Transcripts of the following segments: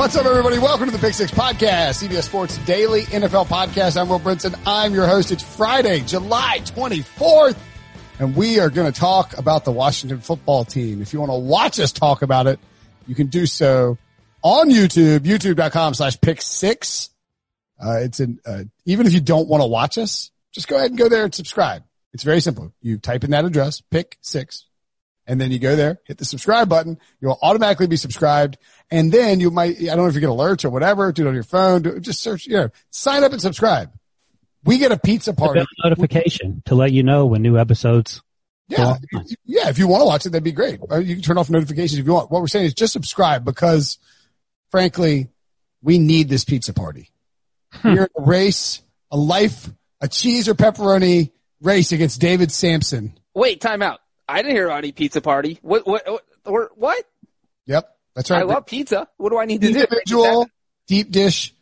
What's up, everybody? Welcome to the Pick Six Podcast, CBS Sports Daily NFL Podcast. I'm Will Brinson. I'm your host. It's Friday, July 24th, and we are going to talk about the Washington football team. If you want to watch us talk about it, you can do so on YouTube, youtube.com slash pick six. Uh, it's an, uh, even if you don't want to watch us, just go ahead and go there and subscribe. It's very simple. You type in that address, pick six, and then you go there, hit the subscribe button. You'll automatically be subscribed. And then you might, I don't know if you get alerts or whatever, do it on your phone, do, just search, you know, sign up and subscribe. We get a pizza party. A notification to let you know when new episodes. Yeah. Yeah. If you want to watch it, that'd be great. You can turn off notifications if you want. What we're saying is just subscribe because frankly, we need this pizza party. Hmm. We're in a race, a life, a cheese or pepperoni race against David Samson. Wait, time out. I didn't hear about any pizza party. What, what, what, what? Yep. That's right. I love pizza. What do I need to Individual, do? Individual deep dish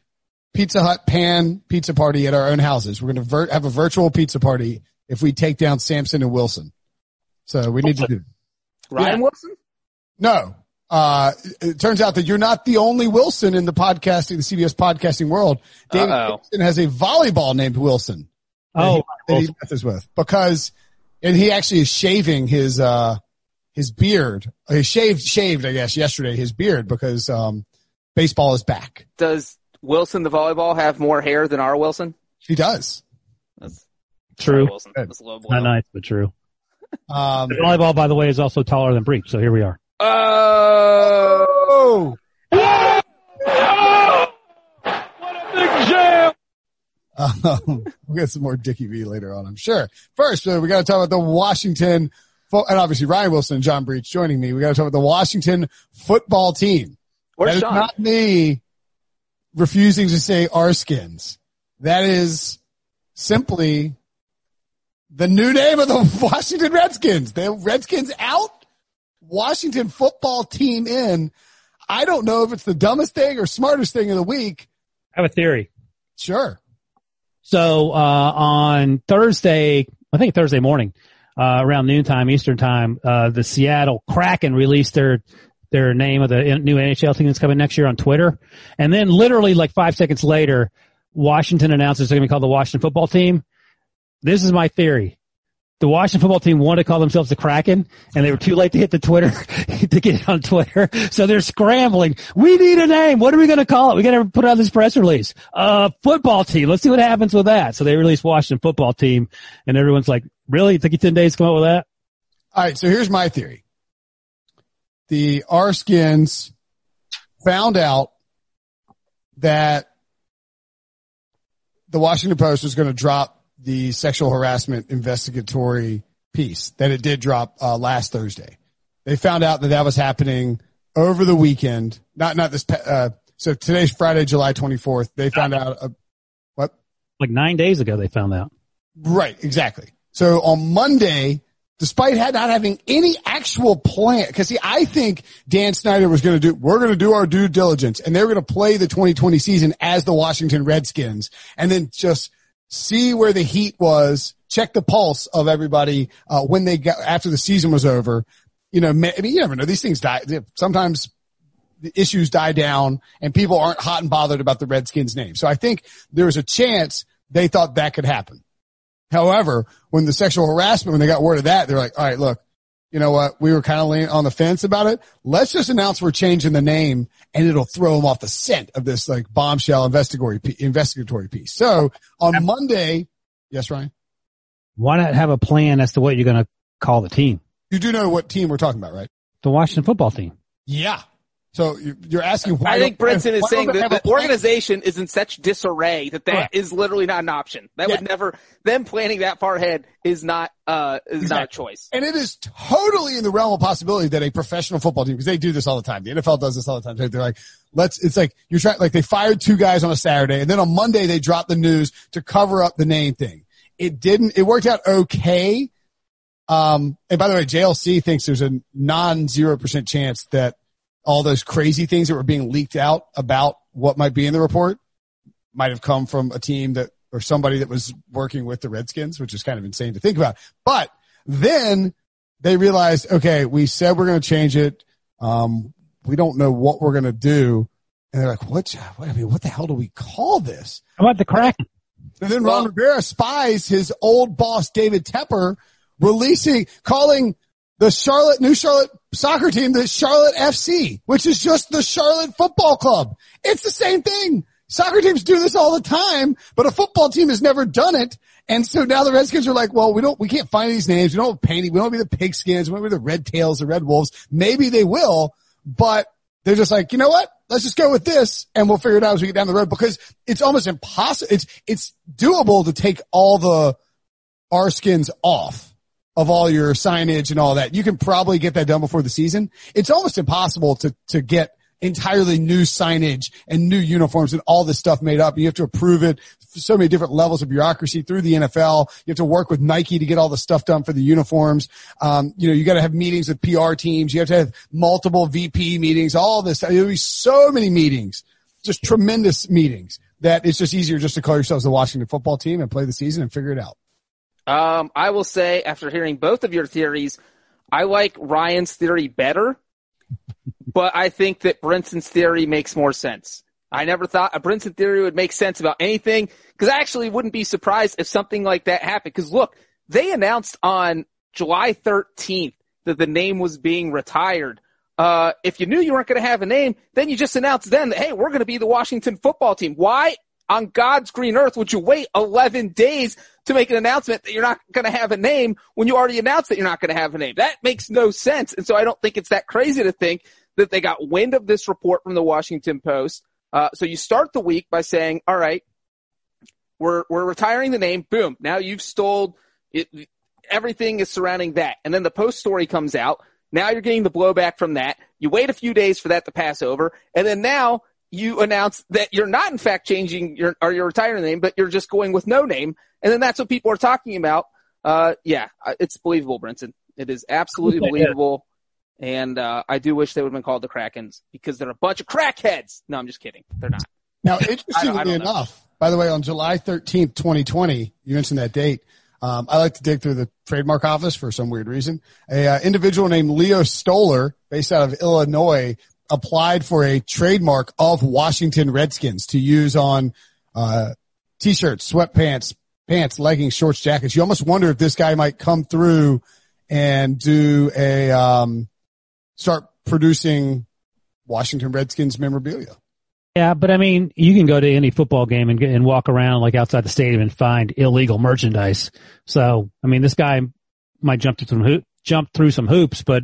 Pizza Hut pan pizza party at our own houses. We're going to ver- have a virtual pizza party if we take down Samson and Wilson. So we need to do Ryan yeah. Wilson? No. Uh, it turns out that you're not the only Wilson in the podcasting, the CBS podcasting world. David Wilson has a volleyball named Wilson. Oh, that he messes with because and he actually is shaving his uh his beard. He shaved shaved, I guess, yesterday his beard because um baseball is back. Does Wilson the volleyball have more hair than our Wilson? He does. That's true. Wilson. That's Not nice, but true. Um, the volleyball, by the way, is also taller than Breech, so here we are. Oh! Oh! oh! What a big jam! Um, we'll get some more Dickie V later on, I'm sure. First, uh, we got to talk about the Washington, fo- and obviously Ryan Wilson and John Breech joining me. We got to talk about the Washington football team. Where's that Sean? is not me refusing to say our skins. That is simply the new name of the Washington Redskins. The Redskins out, Washington football team in. I don't know if it's the dumbest thing or smartest thing of the week. I have a theory. Sure. So uh, on Thursday, I think Thursday morning, uh, around noontime Eastern time, uh, the Seattle Kraken released their their name of the new NHL team that's coming next year on Twitter, and then literally like five seconds later, Washington announces they're going to be called the Washington Football Team. This is my theory the Washington football team wanted to call themselves the Kraken and they were too late to hit the Twitter to get it on Twitter. So they're scrambling. We need a name. What are we going to call it? We got to put out this press release. Uh, football team. Let's see what happens with that. So they released Washington football team and everyone's like, really? It took you 10 days to come up with that? All right. So here's my theory. The R skins found out that the Washington Post was going to drop the sexual harassment investigatory piece that it did drop uh, last Thursday. They found out that that was happening over the weekend. Not not this. Uh, so today's Friday, July twenty fourth. They found out uh, what? Like nine days ago, they found out. Right, exactly. So on Monday, despite not having any actual plan, because see, I think Dan Snyder was going to do, we're going to do our due diligence, and they're going to play the 2020 season as the Washington Redskins, and then just see where the heat was, check the pulse of everybody uh, when they got after the season was over, you know, I mean, you never know. These things die. Sometimes the issues die down and people aren't hot and bothered about the Redskins name. So I think there was a chance they thought that could happen. However, when the sexual harassment, when they got word of that, they're like, all right, look, you know what? We were kind of laying on the fence about it. Let's just announce we're changing the name and it'll throw them off the scent of this like bombshell investigatory, investigatory piece. So on Monday, yes, Ryan? Why not have a plan as to what you're going to call the team? You do know what team we're talking about, right? The Washington football team. Yeah. So you're asking why? I think Brinson is saying that the organization is in such disarray that that right. is literally not an option. That yeah. would never. Them planning that far ahead is not uh is exactly. not a choice. And it is totally in the realm of possibility that a professional football team because they do this all the time. The NFL does this all the time. They're like, let's. It's like you're trying. Like they fired two guys on a Saturday, and then on Monday they dropped the news to cover up the name thing. It didn't. It worked out okay. Um, and by the way, JLC thinks there's a non zero percent chance that all those crazy things that were being leaked out about what might be in the report might have come from a team that or somebody that was working with the Redskins, which is kind of insane to think about. But then they realized, okay, we said we're going to change it. Um, we don't know what we're going to do. And they're like, what, what, I mean, what the hell do we call this? How about the Kraken? And then Ron well, Rivera spies his old boss, David Tepper, releasing, calling the Charlotte, New Charlotte soccer team, the Charlotte FC, which is just the Charlotte football club. It's the same thing. Soccer teams do this all the time, but a football team has never done it. And so now the Redskins are like, well, we don't, we can't find these names. We don't have painting. We don't be the pigskins. We don't be the red tails, the red wolves. Maybe they will, but they're just like, you know what? Let's just go with this and we'll figure it out as we get down the road because it's almost impossible. It's, it's doable to take all the R skins off of all your signage and all that. You can probably get that done before the season. It's almost impossible to, to get entirely new signage and new uniforms and all this stuff made up. You have to approve it. So many different levels of bureaucracy through the NFL. You have to work with Nike to get all the stuff done for the uniforms. Um, you know, you got to have meetings with PR teams. You have to have multiple VP meetings, all this. There'll be so many meetings, just tremendous meetings that it's just easier just to call yourselves the Washington football team and play the season and figure it out. Um, I will say after hearing both of your theories, I like Ryan's theory better, but I think that Brinson's theory makes more sense. I never thought a Brinson theory would make sense about anything because I actually wouldn't be surprised if something like that happened. Because look, they announced on July 13th that the name was being retired. Uh, if you knew you weren't going to have a name, then you just announced then that, hey, we're going to be the Washington football team. Why on God's green earth would you wait 11 days to make an announcement that you're not going to have a name when you already announced that you're not going to have a name? That makes no sense. And so I don't think it's that crazy to think that they got wind of this report from the Washington Post. Uh, so you start the week by saying, all right, we're, we're retiring the name. Boom. Now you've stole it. Everything is surrounding that. And then the post story comes out. Now you're getting the blowback from that. You wait a few days for that to pass over. And then now you announce that you're not in fact changing your or you're retiring name, but you're just going with no name, and then that's what people are talking about. Uh, yeah, it's believable, Brinson. It is absolutely believable, and uh, I do wish they would have been called the Krakens because they're a bunch of crackheads. No, I'm just kidding. They're not. Now, interestingly enough, by the way, on July 13th, 2020, you mentioned that date. Um, I like to dig through the trademark office for some weird reason. A uh, individual named Leo Stoller, based out of Illinois, applied for a trademark of Washington Redskins to use on uh, t-shirts, sweatpants, pants, leggings, shorts, jackets. You almost wonder if this guy might come through and do a um, start producing Washington Redskins memorabilia. Yeah, but I mean, you can go to any football game and and walk around like outside the stadium and find illegal merchandise. So, I mean, this guy might jump through some jump through some hoops, but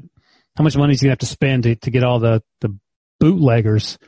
how much money is he going to have to spend to, to get all the, the bootleggers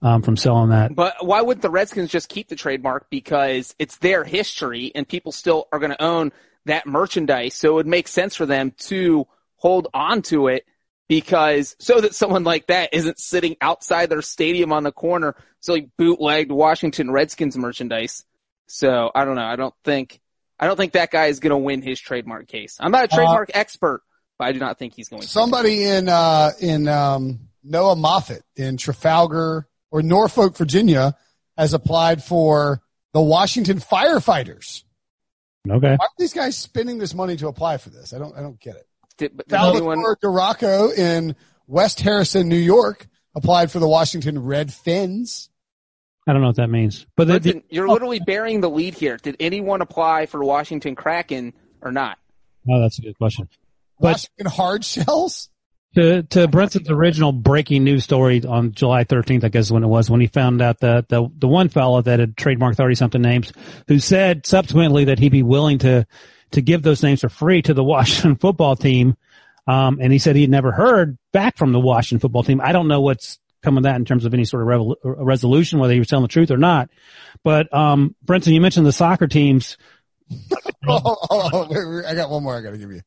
um, from selling that? But why wouldn't the Redskins just keep the trademark? Because it's their history and people still are going to own that merchandise. So it would make sense for them to hold on to it because so that someone like that isn't sitting outside their stadium on the corner selling bootlegged Washington Redskins merchandise. So I don't know. I don't think I don't think that guy is going to win his trademark case. I'm not a uh, trademark uh, expert, but I do not think he's going. Somebody to. in uh, in um, Noah Moffett in Trafalgar or Norfolk, Virginia, has applied for the Washington firefighters. Okay. Why are these guys spending this money to apply for this? I don't I don't get it. Did, did anyone, Duraco in West Harrison, New York, applied for the Washington Red Fins. I don't know what that means. But the, the, you're literally burying the lead here. Did anyone apply for Washington Kraken or not? oh, that's a good question. But- Washington Hard Shells. To to Brinson's original breaking news story on July 13th, I guess is when it was, when he found out that the the one fellow that had trademarked 30 something names, who said subsequently that he'd be willing to to give those names for free to the Washington football team, um, and he said he'd never heard back from the Washington football team. I don't know what's come of that in terms of any sort of revol- resolution, whether he was telling the truth or not. But um, Brenton, you mentioned the soccer teams. Oh, oh, oh, wait, wait, I got one more I got to give you.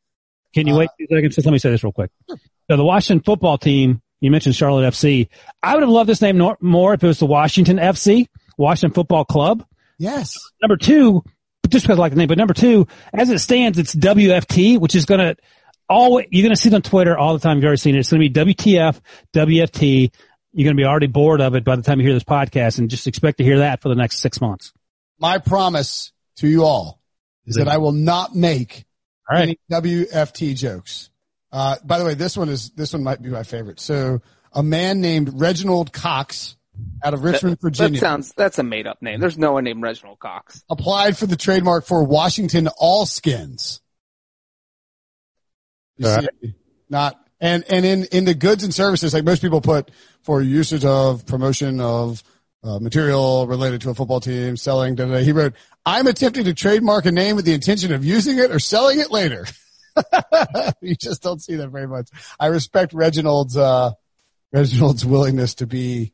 Can you Uh, wait two seconds? Just let me say this real quick. So the Washington football team, you mentioned Charlotte FC. I would have loved this name more if it was the Washington FC, Washington Football Club. Yes. Number two, just because I like the name, but number two, as it stands, it's WFT, which is going to always, you're going to see it on Twitter all the time. You've already seen it. It's going to be WTF, WFT. You're going to be already bored of it by the time you hear this podcast and just expect to hear that for the next six months. My promise to you all is that I will not make All right. any WFT jokes. Uh, by the way, this one is, this one might be my favorite. So a man named Reginald Cox out of Richmond, That Virginia sounds that's a made up name. There's no one named Reginald Cox. applied for the trademark for Washington All Skins. You All see, not and and in in the goods and services, like most people put for usage of promotion of uh, material related to a football team, selling. Da, da, da. He wrote, "I'm attempting to trademark a name with the intention of using it or selling it later." you just don't see that very much. I respect Reginald's uh, Reginald's willingness to be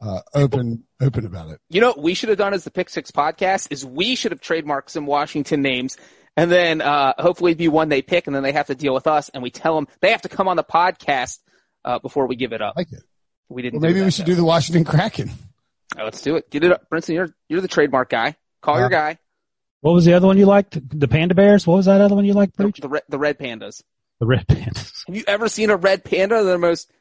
uh, open open about it. You know what we should have done as the Pick Six podcast is we should have trademarked some Washington names and then uh, hopefully be one they pick and then they have to deal with us and we tell them they have to come on the podcast uh, before we give it up. I like it. We didn't. Well, maybe we should though. do the Washington Kraken. All right, let's do it. Get it up, Brinson. You're you're the trademark guy. Call your Uh, guy. What was the other one you liked? The Panda Bears? What was that other one you liked, The, the, red, the red pandas. The Red Pandas. Have you ever seen a red panda? They're the most.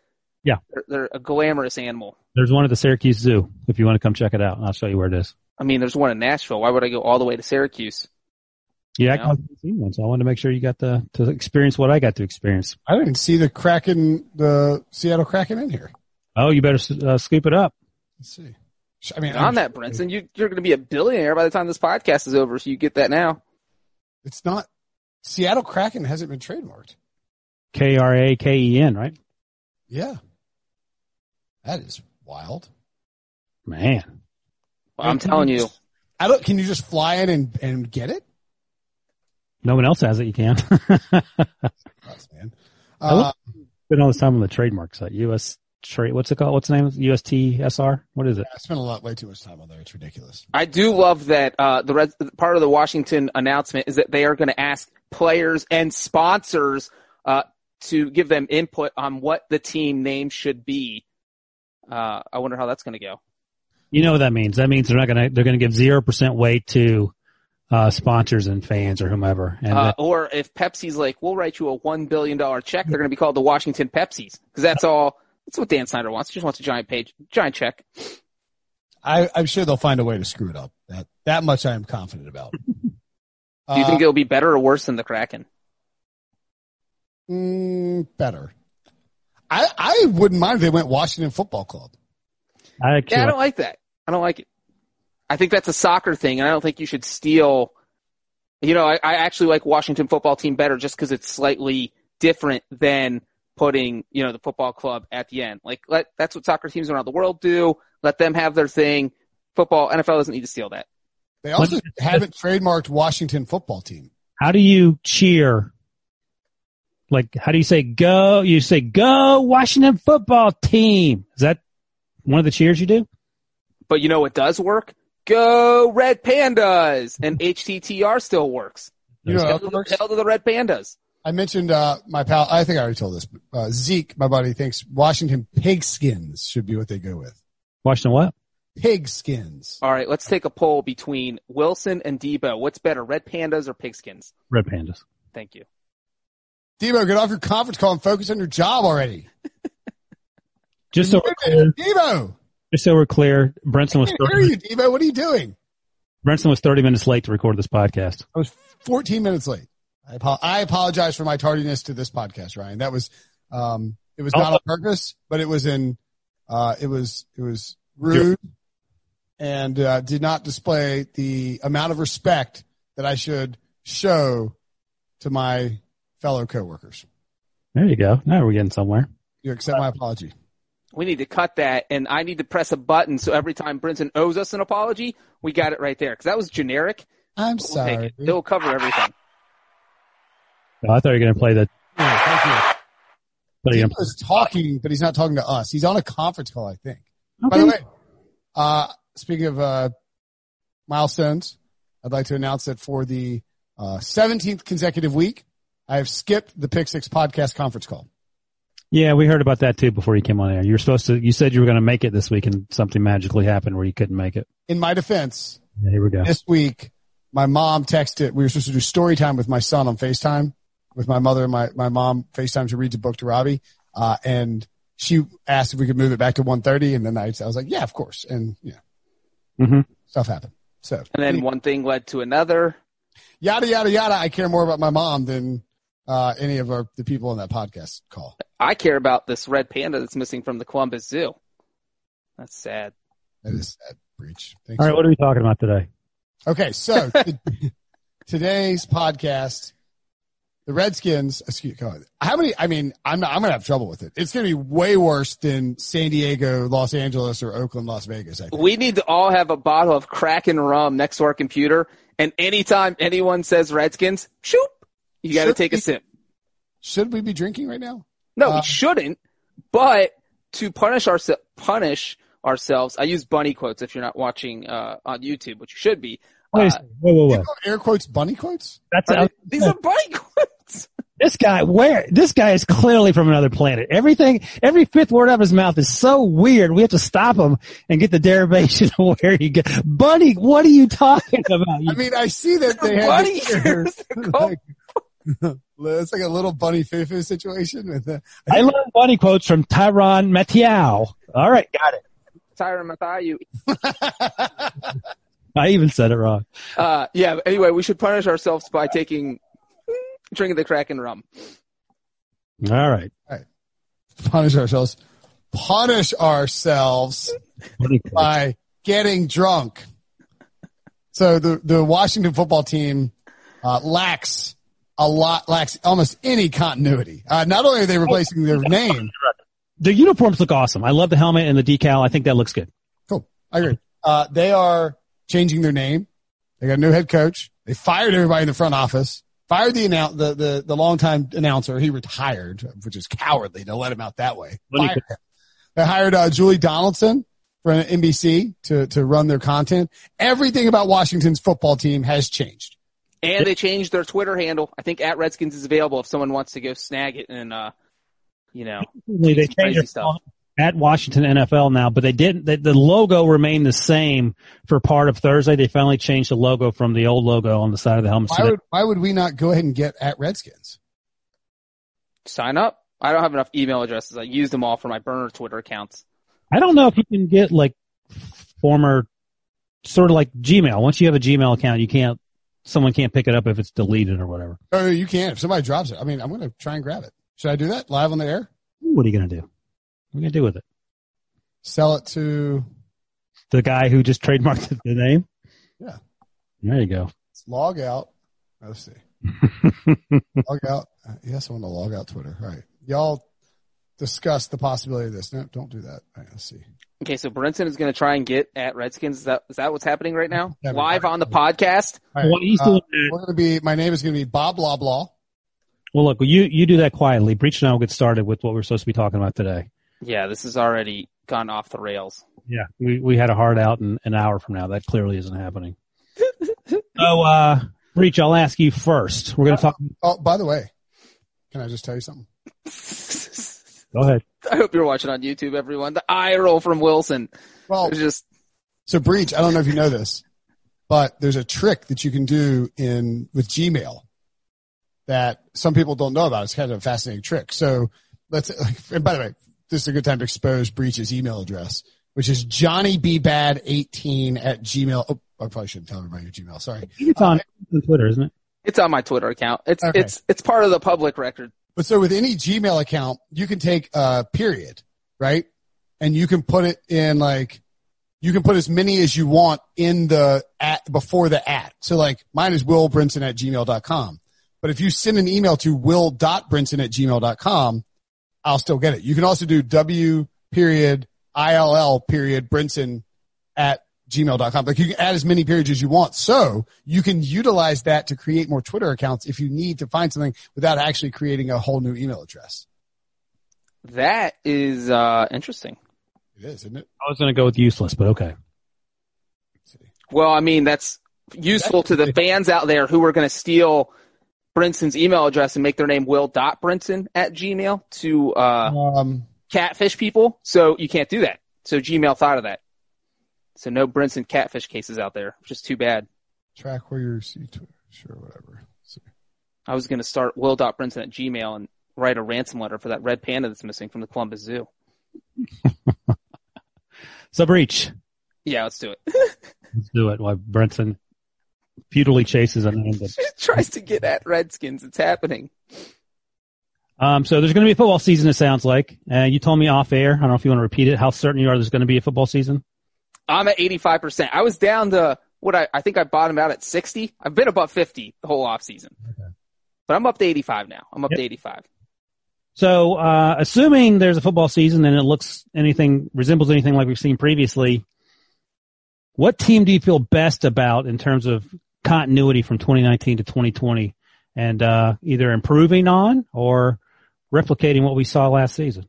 Yeah. They're, they're a glamorous animal. There's one at the Syracuse Zoo if you want to come check it out. I'll show you where it is. I mean, there's one in Nashville. Why would I go all the way to Syracuse? Yeah, Yeah. I haven't seen one, so I wanted to make sure you got the to experience what I got to experience. I didn't see the Kraken, the Seattle Kraken in here. Oh, you better uh, scoop it up. Let's see. I mean, on that, Brinson, you, you're going to be a billionaire by the time this podcast is over. So you get that now. It's not. Seattle Kraken hasn't been trademarked. K R A K E N, right? Yeah. That is wild. Man, I'm telling you. just- I don't. Can you just fly in and and get it? no one else has it. You can. Us, man. I Uh, look- Spend all this time on the trademark site. U.S. Trade. What's it called? What's the name? USTSR. What is it? I spent a lot, way too much time on there. It's ridiculous. I do love that uh, the red, part of the Washington announcement is that they are going to ask players and sponsors uh, to give them input on what the team name should be. Uh, I wonder how that's going to go. You know what that means? That means they're not gonna. They're gonna give zero percent weight to uh, sponsors and fans or whomever. And Uh, that- or if Pepsi's like, we'll write you a one billion dollar check, they're going to be called the Washington Pepsis because that's all. That's what Dan Snyder wants. He just wants a giant page, giant check. I, I'm sure they'll find a way to screw it up. That that much I am confident about. Do you Uh, think it'll be better or worse than the Kraken? mm, better? I I wouldn't mind if they went Washington Football Club. I actually Yeah, I don't like that. I don't like it. I think that's a soccer thing, and I don't think you should steal. You know, I, I actually like Washington football team better just because it's slightly different than putting, you know, the football club at the end. Like, let that's what soccer teams around the world do. Let them have their thing. Football, NFL doesn't need to steal that. They also haven't trademarked Washington Football Team. How do you cheer? Like, how do you say go? You say go Washington football team. Is that one of the cheers you do? But you know what does work? Go Red Pandas, and HTTR still works. You know, Hell to, the, hell to the Red Pandas. I mentioned uh, my pal. I think I already told this. but, Uh, Zeke, my buddy, thinks Washington Pigskins should be what they go with. Washington what? Pigskins. All right, let's take a poll between Wilson and Debo. What's better, Red Pandas or Pigskins? Red Pandas. Thank you. Debo, get off your conference call and focus on your job already. Just so we're clear, Debo, just so we're clear, Brenton was I can't 30, you, Debo. What are you doing? Brenton was 30 minutes late to record this podcast. I was 14 minutes late. I, apo- I apologize for my tardiness to this podcast, Ryan. That was, um, it was not on purpose, but it was in, uh, it was, it was rude and, uh, did not display the amount of respect that I should show to my fellow coworkers. There you go. Now we're getting somewhere. You accept my apology. We need to cut that, and I need to press a button so every time Brinson owes us an apology, we got it right there. Because that was generic. I'm We'll sorry. it. It'll cover everything. Oh, I thought you were going to play the. Yeah, thank you. But He was talking, but he's not talking to us. He's on a conference call, I think. okay. By the way, uh, speaking of uh, milestones, I'd like to announce that for the uh, 17th consecutive week, I have skipped the Pick Six podcast conference call. yeah, we heard about that too before you came on air. You were supposed to. You said you were going to make it this week, and something magically happened where you couldn't make it. In my defense, Yeah, here we go. this week, my mom texted. We were supposed to do story time with my son on FaceTime, with my mother and my, my mom FaceTime to read the book to Robbie. Uh, and she asked if we could move it back to 1.30. And then I, I was like, yeah, of course. And yeah, hmm stuff happened. So And then one thing led to another. yada, yada, yada. I care more about my mom than, uh, any of our, the people on that podcast call. I care about this red panda that's missing from the Columbus Zoo. That's sad. That is sad Breech. Thanks. All right, what are we talking about today? Okay, so t- today's podcast, the Redskins. Excuse God, how many? I mean, I'm not, I'm gonna have trouble with it. It's gonna be way worse than San Diego, Los Angeles, or Oakland, Las Vegas. I think. We need to all have a bottle of Kraken rum next to our computer, and anytime anyone says Redskins, shoot, you got to Should take a sip. Should we be drinking right now? No, Uh, we shouldn't. But to punish our punish ourselves, I use bunny quotes. If you're not watching uh, on YouTube, which you should be, Wait Uh, second. Whoa, whoa, whoa. Air quotes, bunny quotes. That's are they- these are bunny quotes. This guy. Where this guy is clearly from another planet. Everything, every fifth word out of his mouth is so weird. We have to stop him and get the derivation of where he get. Buddy, what are you talking about? You I mean, I see that they have Bunny ears. ears. Like, it's like a little bunny foo situation with the. I learned bunny quotes from Tyron Mathieu. All right, got it. Tyron Mathieu. I even said it wrong. Uh, yeah. Anyway, we should punish ourselves by taking drinking the Kraken rum. All right. punish ourselves. Punish ourselves. By getting drunk. So the, the Washington football team uh, lacks a lot, lacks almost any continuity. Uh, not only are they replacing their name, The uniforms look awesome. I love the helmet and the decal. I think that looks good. cool, I agree. Uh, they are changing their name. They got a new head coach. They fired everybody in the front office. Fired the announce the the the longtime announcer. He retired, which is cowardly to let him out that way. What do you Fired. They hired uh, Julie Donaldson for NBC to to run their content. Everything about Washington's football team has changed. And they changed their Twitter handle. I think at Redskins is available if someone wants to go snag it and uh, you know, They changed crazy their stuff. At Washington NFL now, but they didn't. They, the logo remained the same for part of Thursday. They finally changed the logo from the old logo on the side of the helmet. Why that- would why would we not go ahead and get at Redskins? sign up. I don't have enough email addresses. I use them all for my burner Twitter accounts. I don't know if you can get like former, sort of like Gmail. Once you have a Gmail account, you can't. Someone can't pick it up if it's deleted or whatever. Oh, you can if somebody drops it. I mean, I'm going to try and grab it. Should I do that live on the air? What are you gonna do? What are you gonna do with it? Sell it to The guy who just trademarked the name. Yeah. There you go. log out. Let's see. log out. Yes, I want to log out Twitter. All right, y'all discuss the possibility of this. No, don't do that. All right, let's see. Okay, so Brinson is going to try and get at Redskins. Is that is that what's happening right now? Yeah, Live right. on the podcast. All right, Well, he's uh, doing that. we're going to be. My name is going to be Bob Blah Blah. Well, look, you you do that quietly. Breech and I will get started with what we're supposed to be talking about today. Yeah, this has already gone off the rails. Yeah, we we had a hard out in an hour from now. That clearly isn't happening. so, uh, Breech, I'll ask you first. We're gonna talk. Oh, by the way, can I just tell you something? Go ahead. I hope you're watching on YouTube, everyone. The eye roll from Wilson. Well, It's just So Breech, I don't know if you know this, but there's a trick that you can do in with Gmail that some people don't know about. It's kind of a fascinating trick. So let's, and by the way, this is a good time to expose Breech's email address, which is johnnybad18 at gmail. Oh, I probably shouldn't tell everybody your Gmail. Sorry. It's on, uh, on Twitter, isn't it? It's on my Twitter account. It's Okay. it's it's part of the public record. But so with any Gmail account, you can take a period, right? And you can put it in like, you can put as many as you want in the at before the at. So like mine is willbrinson at gmail.com. But if you send an email to will.brinson at gmail.com, I'll still get it. You can also do W period ILL period Brinson at gmail.com. Like you can add as many periods as you want. So you can utilize that to create more Twitter accounts if you need to find something without actually creating a whole new email address. That is uh, interesting. It is, isn't it? I was going to go with useless, but okay. Well, I mean that's useful to the fans out there who are going to steal Brinson's email address and make their name will.brinson at gmail to uh, Um, catfish people. So you can't do that. So Gmail thought of that. So no Brinson catfish cases out there, which is too bad. track where you're Twitter. Sure, whatever. See. I was going to start will.brinson at gmail and write a ransom letter for that red panda that's missing from the Columbus Zoo. Sub reach. Yeah, let's do it. Let's do it. Why Brenton futilely chases a name that. Tries to get at Redskins. It's happening. Um, so there's going to be a football season. It sounds like. Uh, you told me off air. I don't know if you want to repeat it. How certain you are there's going to be a football season? I'm at 85%. I was down to what I, I think I bottomed out at 60. I've been above 50 the whole off season. But I'm up to 85 now. I'm up Yep. to 85. So, uh, assuming there's a football season and it looks anything resembles anything like we've seen previously, what team do you feel best about in terms of continuity from 2019 to 2020 and, uh, either improving on or replicating what we saw last season?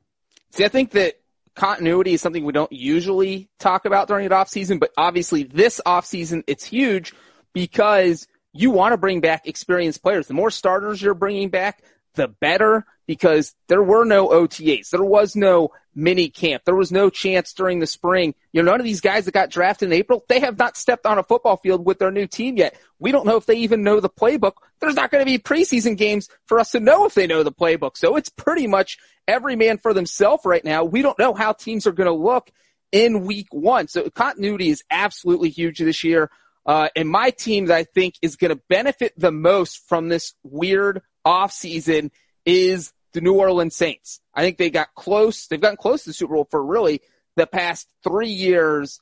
See, I think that continuity is something we don't usually talk about during the off season, but obviously this off season it's huge because you want to bring back experienced players. The more starters you're bringing back, the better because there were no OTAs. There was no mini camp. There was no chance during the spring. You know, none of these guys that got drafted in April, they have not stepped on a football field with their new team yet. We don't know if they even know the playbook. There's not going to be preseason games for us to know if they know the playbook. So it's pretty much every man for themselves right now. We don't know how teams are going to look in week one. So continuity is absolutely huge this year. Uh, and my team that I think is going to benefit the most from this weird off season is the New Orleans Saints. I think they got close. They've gotten close to the Super Bowl for really the past three years.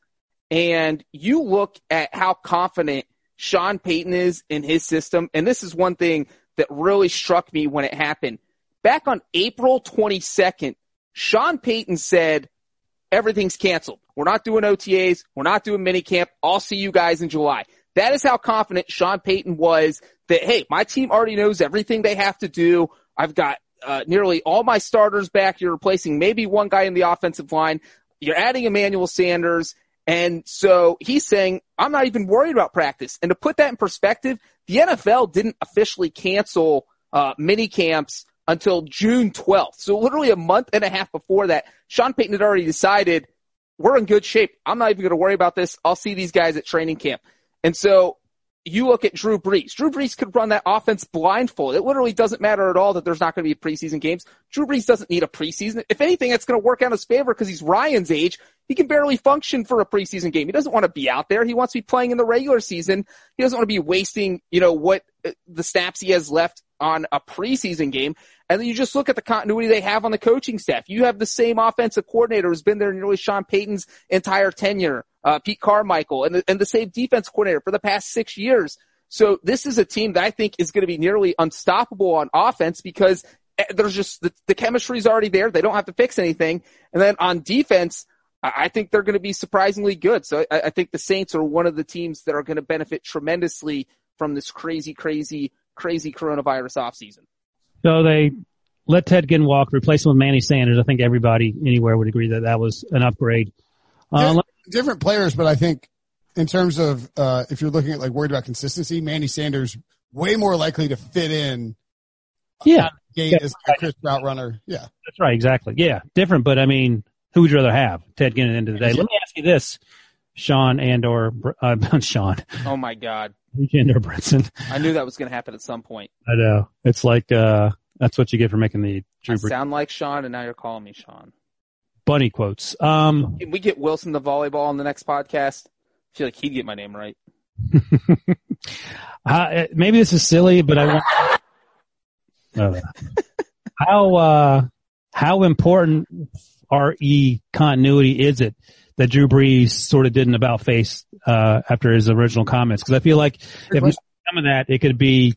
And you look at how confident Sean Payton is in his system. And this is one thing that really struck me when it happened. Back on April 22nd, Sean Payton said, everything's canceled. We're not doing OTAs. We're not doing minicamp. I'll see you guys in July. That is how confident Sean Payton was that, hey, my team already knows everything they have to do. I've got uh, nearly all my starters back. You're replacing maybe one guy in the offensive line. You're adding Emmanuel Sanders. And so he's saying, I'm not even worried about practice. And to put that in perspective, the NFL didn't officially cancel uh, mini camps until June 12th. So literally a month and a half before that, Sean Payton had already decided we're in good shape. I'm not even going to worry about this. I'll see these guys at training camp. And so you look at Drew Brees. Drew Brees could run that offense blindfold. It literally doesn't matter at all that there's not going to be preseason games. Drew Brees doesn't need a preseason. If anything, that's going to work out in his favor because he's Ryan's age. He can barely function for a preseason game. He doesn't want to be out there. He wants to be playing in the regular season. He doesn't want to be wasting, you know, what uh, the snaps he has left on a preseason game. And then you just look at the continuity they have on the coaching staff. You have the same offensive coordinator who's been there nearly Sean Payton's entire tenure, uh, Pete Carmichael, and the, and the same defense coordinator for the past six years. So this is a team that I think is going to be nearly unstoppable on offense because eh, there's just the, the chemistry is already there. They don't have to fix anything. And then on defense, I I think they're going to be surprisingly good. So I, I think the Saints are one of the teams that are going to benefit tremendously from this crazy, crazy, crazy coronavirus offseason. So they let Ted Ginn walk, replace him with Manny Sanders. I think everybody anywhere would agree that that was an upgrade. Uh, Yeah. Different players, but I think in terms of uh, if you're looking at like worried about consistency, Manny Sanders way more likely to fit in yeah, gate Yeah. as a Chris route runner. Yeah. that's right. Exactly. Yeah. Different, but I mean, who would you rather have? Ted Ginn at the end of the day. Let me ask you this, Sean and or, uh, Sean, Oh my God. and or Brinson. I knew that was going to happen at some point. I know. It's like, uh, that's what you get for making the Drew I sound like Sean and now you're calling me Sean. bunny quotes. Um, Can we get Wilson the volleyball on the next podcast? I feel like he'd get my name right. uh, maybe this is silly, but I want. Uh, how uh, how important re continuity is it that Drew Brees sort of did an about face uh, after his original comments? Because I feel like if some of that, it could be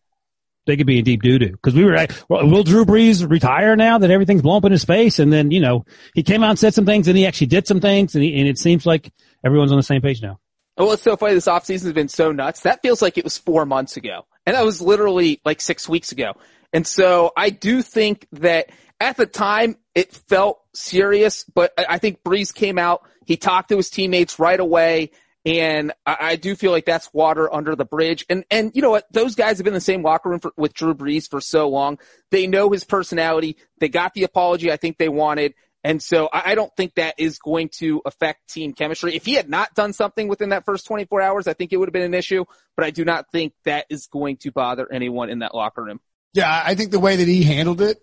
they could be in deep doo doo. Because we were like, well, will Drew Brees retire now that everything's blown up in his face? And then you know he came out and said some things, and he actually did some things, and, he, and it seems like everyone's on the same page now. Oh well, it's so funny. This offseason has been so nuts. That feels like it was four months ago. And that was literally like six weeks ago. And so I do think that at the time it felt serious, but I think Brees came out. He talked to his teammates right away. And I, I do feel like that's water under the bridge. And, and you know what? Those guys have been in the same locker room for, with Drew Brees for so long. They know his personality. They got the apology I think they wanted. And so I don't think that is going to affect team chemistry. If he had not done something within that first 24 hours, I think it would have been an issue, but I do not think that is going to bother anyone in that locker room. Yeah, I think the way that he handled it,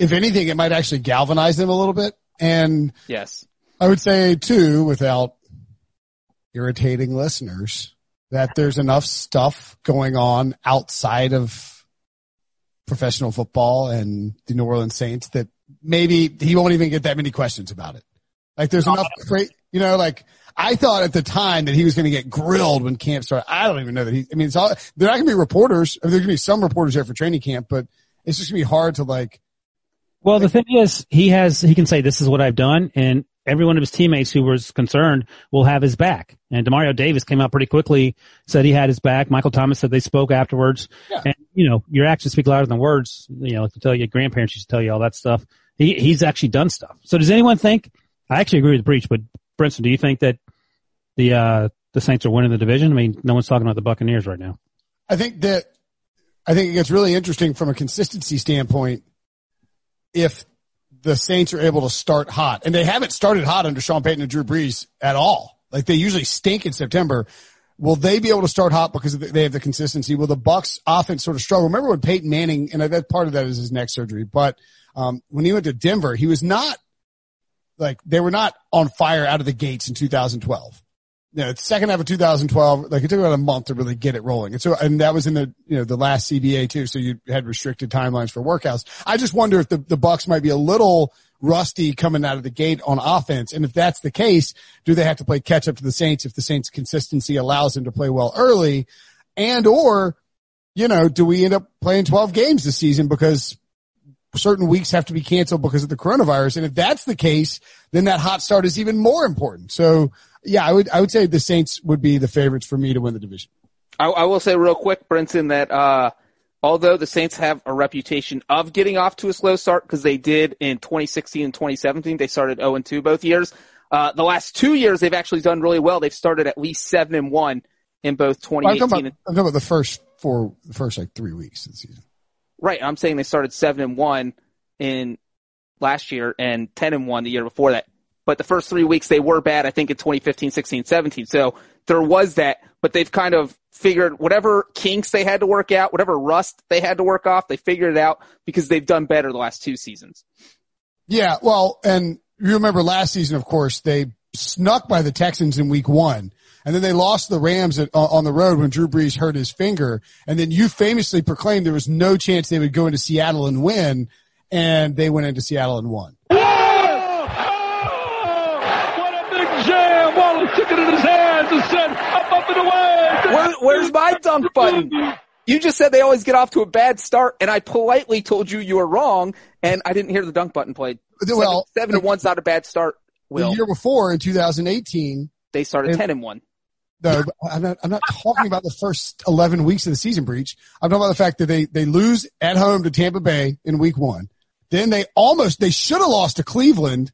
if anything, it might actually galvanize them a little bit. And yes, I would say too, without irritating listeners, that there's enough stuff going on outside of professional football and the New Orleans Saints that maybe he won't even get that many questions about it. Like there's enough uh-huh. great, you know, like I thought at the time that he was going to get grilled when camp started. I don't even know that he, I mean, it's all, they're not going to be reporters. There's going to be some reporters there for training camp, but it's just going to be hard to like. Well, the thing is, he has, he can say, this is what I've done. And every one of his teammates who was concerned will have his back. And Demario Davis came out pretty quickly, said he had his back. Michael Thomas said they spoke afterwards. Yeah. And, you know, your actions speak louder than words. You know, like to tell your grandparents used to tell you all that stuff. He, he's actually done stuff. So does anyone think, I actually agree with Breech, but Brinson, do you think that the, uh, the Saints are winning the division? I mean, no one's talking about the Buccaneers right now. I think that, I think it gets really interesting from a consistency standpoint if the Saints are able to start hot and they haven't started hot under Sean Payton and Drew Brees at all. Like they usually stink in September. Will they be able to start hot because they have the consistency? Will the Bucks offense sort of struggle? Remember when Peyton Manning, and I that part of that is his neck surgery, but um, when he went to Denver, he was not like they were not on fire out of the gates in 2012. You know, second half of 2012, like it took about a month to really get it rolling. And so, and that was in the, you know, the last CBA too. So you had restricted timelines for workouts. I just wonder if the, the Bucks might be a little rusty coming out of the gate on offense. And if that's the case, do they have to play catch up to the Saints if the Saints consistency allows them to play well early? And or, you know, do we end up playing 12 games this season because certain weeks have to be canceled because of the coronavirus. And if that's the case, then that hot start is even more important. So yeah, I would, I would say the Saints would be the favorites for me to win the division. I, I will say real quick, Brinson, that, uh, although the Saints have a reputation of getting off to a slow start because they did in 2016 and 2017, they started 0 and 2 both years. Uh, the last two years they've actually done really well. They've started at least 7 and 1 in both 2018 well, I'm, talking about, I'm talking about the first four, the first like three weeks of the season. Right. I'm saying they started seven and one in last year and 10 and one the year before that. But the first three weeks they were bad, I think in 2015, 16, 17. So there was that, but they've kind of figured whatever kinks they had to work out, whatever rust they had to work off, they figured it out because they've done better the last two seasons. Yeah. Well, and you remember last season, of course, they snuck by the Texans in week one and then they lost the Rams at, uh, on the road when Drew Brees hurt his finger. And then you famously proclaimed there was no chance they would go into Seattle and win. And they went into Seattle and won. Oh, what a big jam. Wallace took it in his hands and said, up, up and away. Where, where's my dunk button? You just said they always get off to a bad start, and I politely told you you were wrong, and I didn't hear the dunk button played. Well, seven, seven to one's not a bad start. Will. The year before in 2018, they started and, 10 and 1. No, I'm not, I'm not talking about the first 11 weeks of the season Breech. I'm talking about the fact that they, they lose at home to Tampa Bay in week one. Then they almost, they should have lost to Cleveland.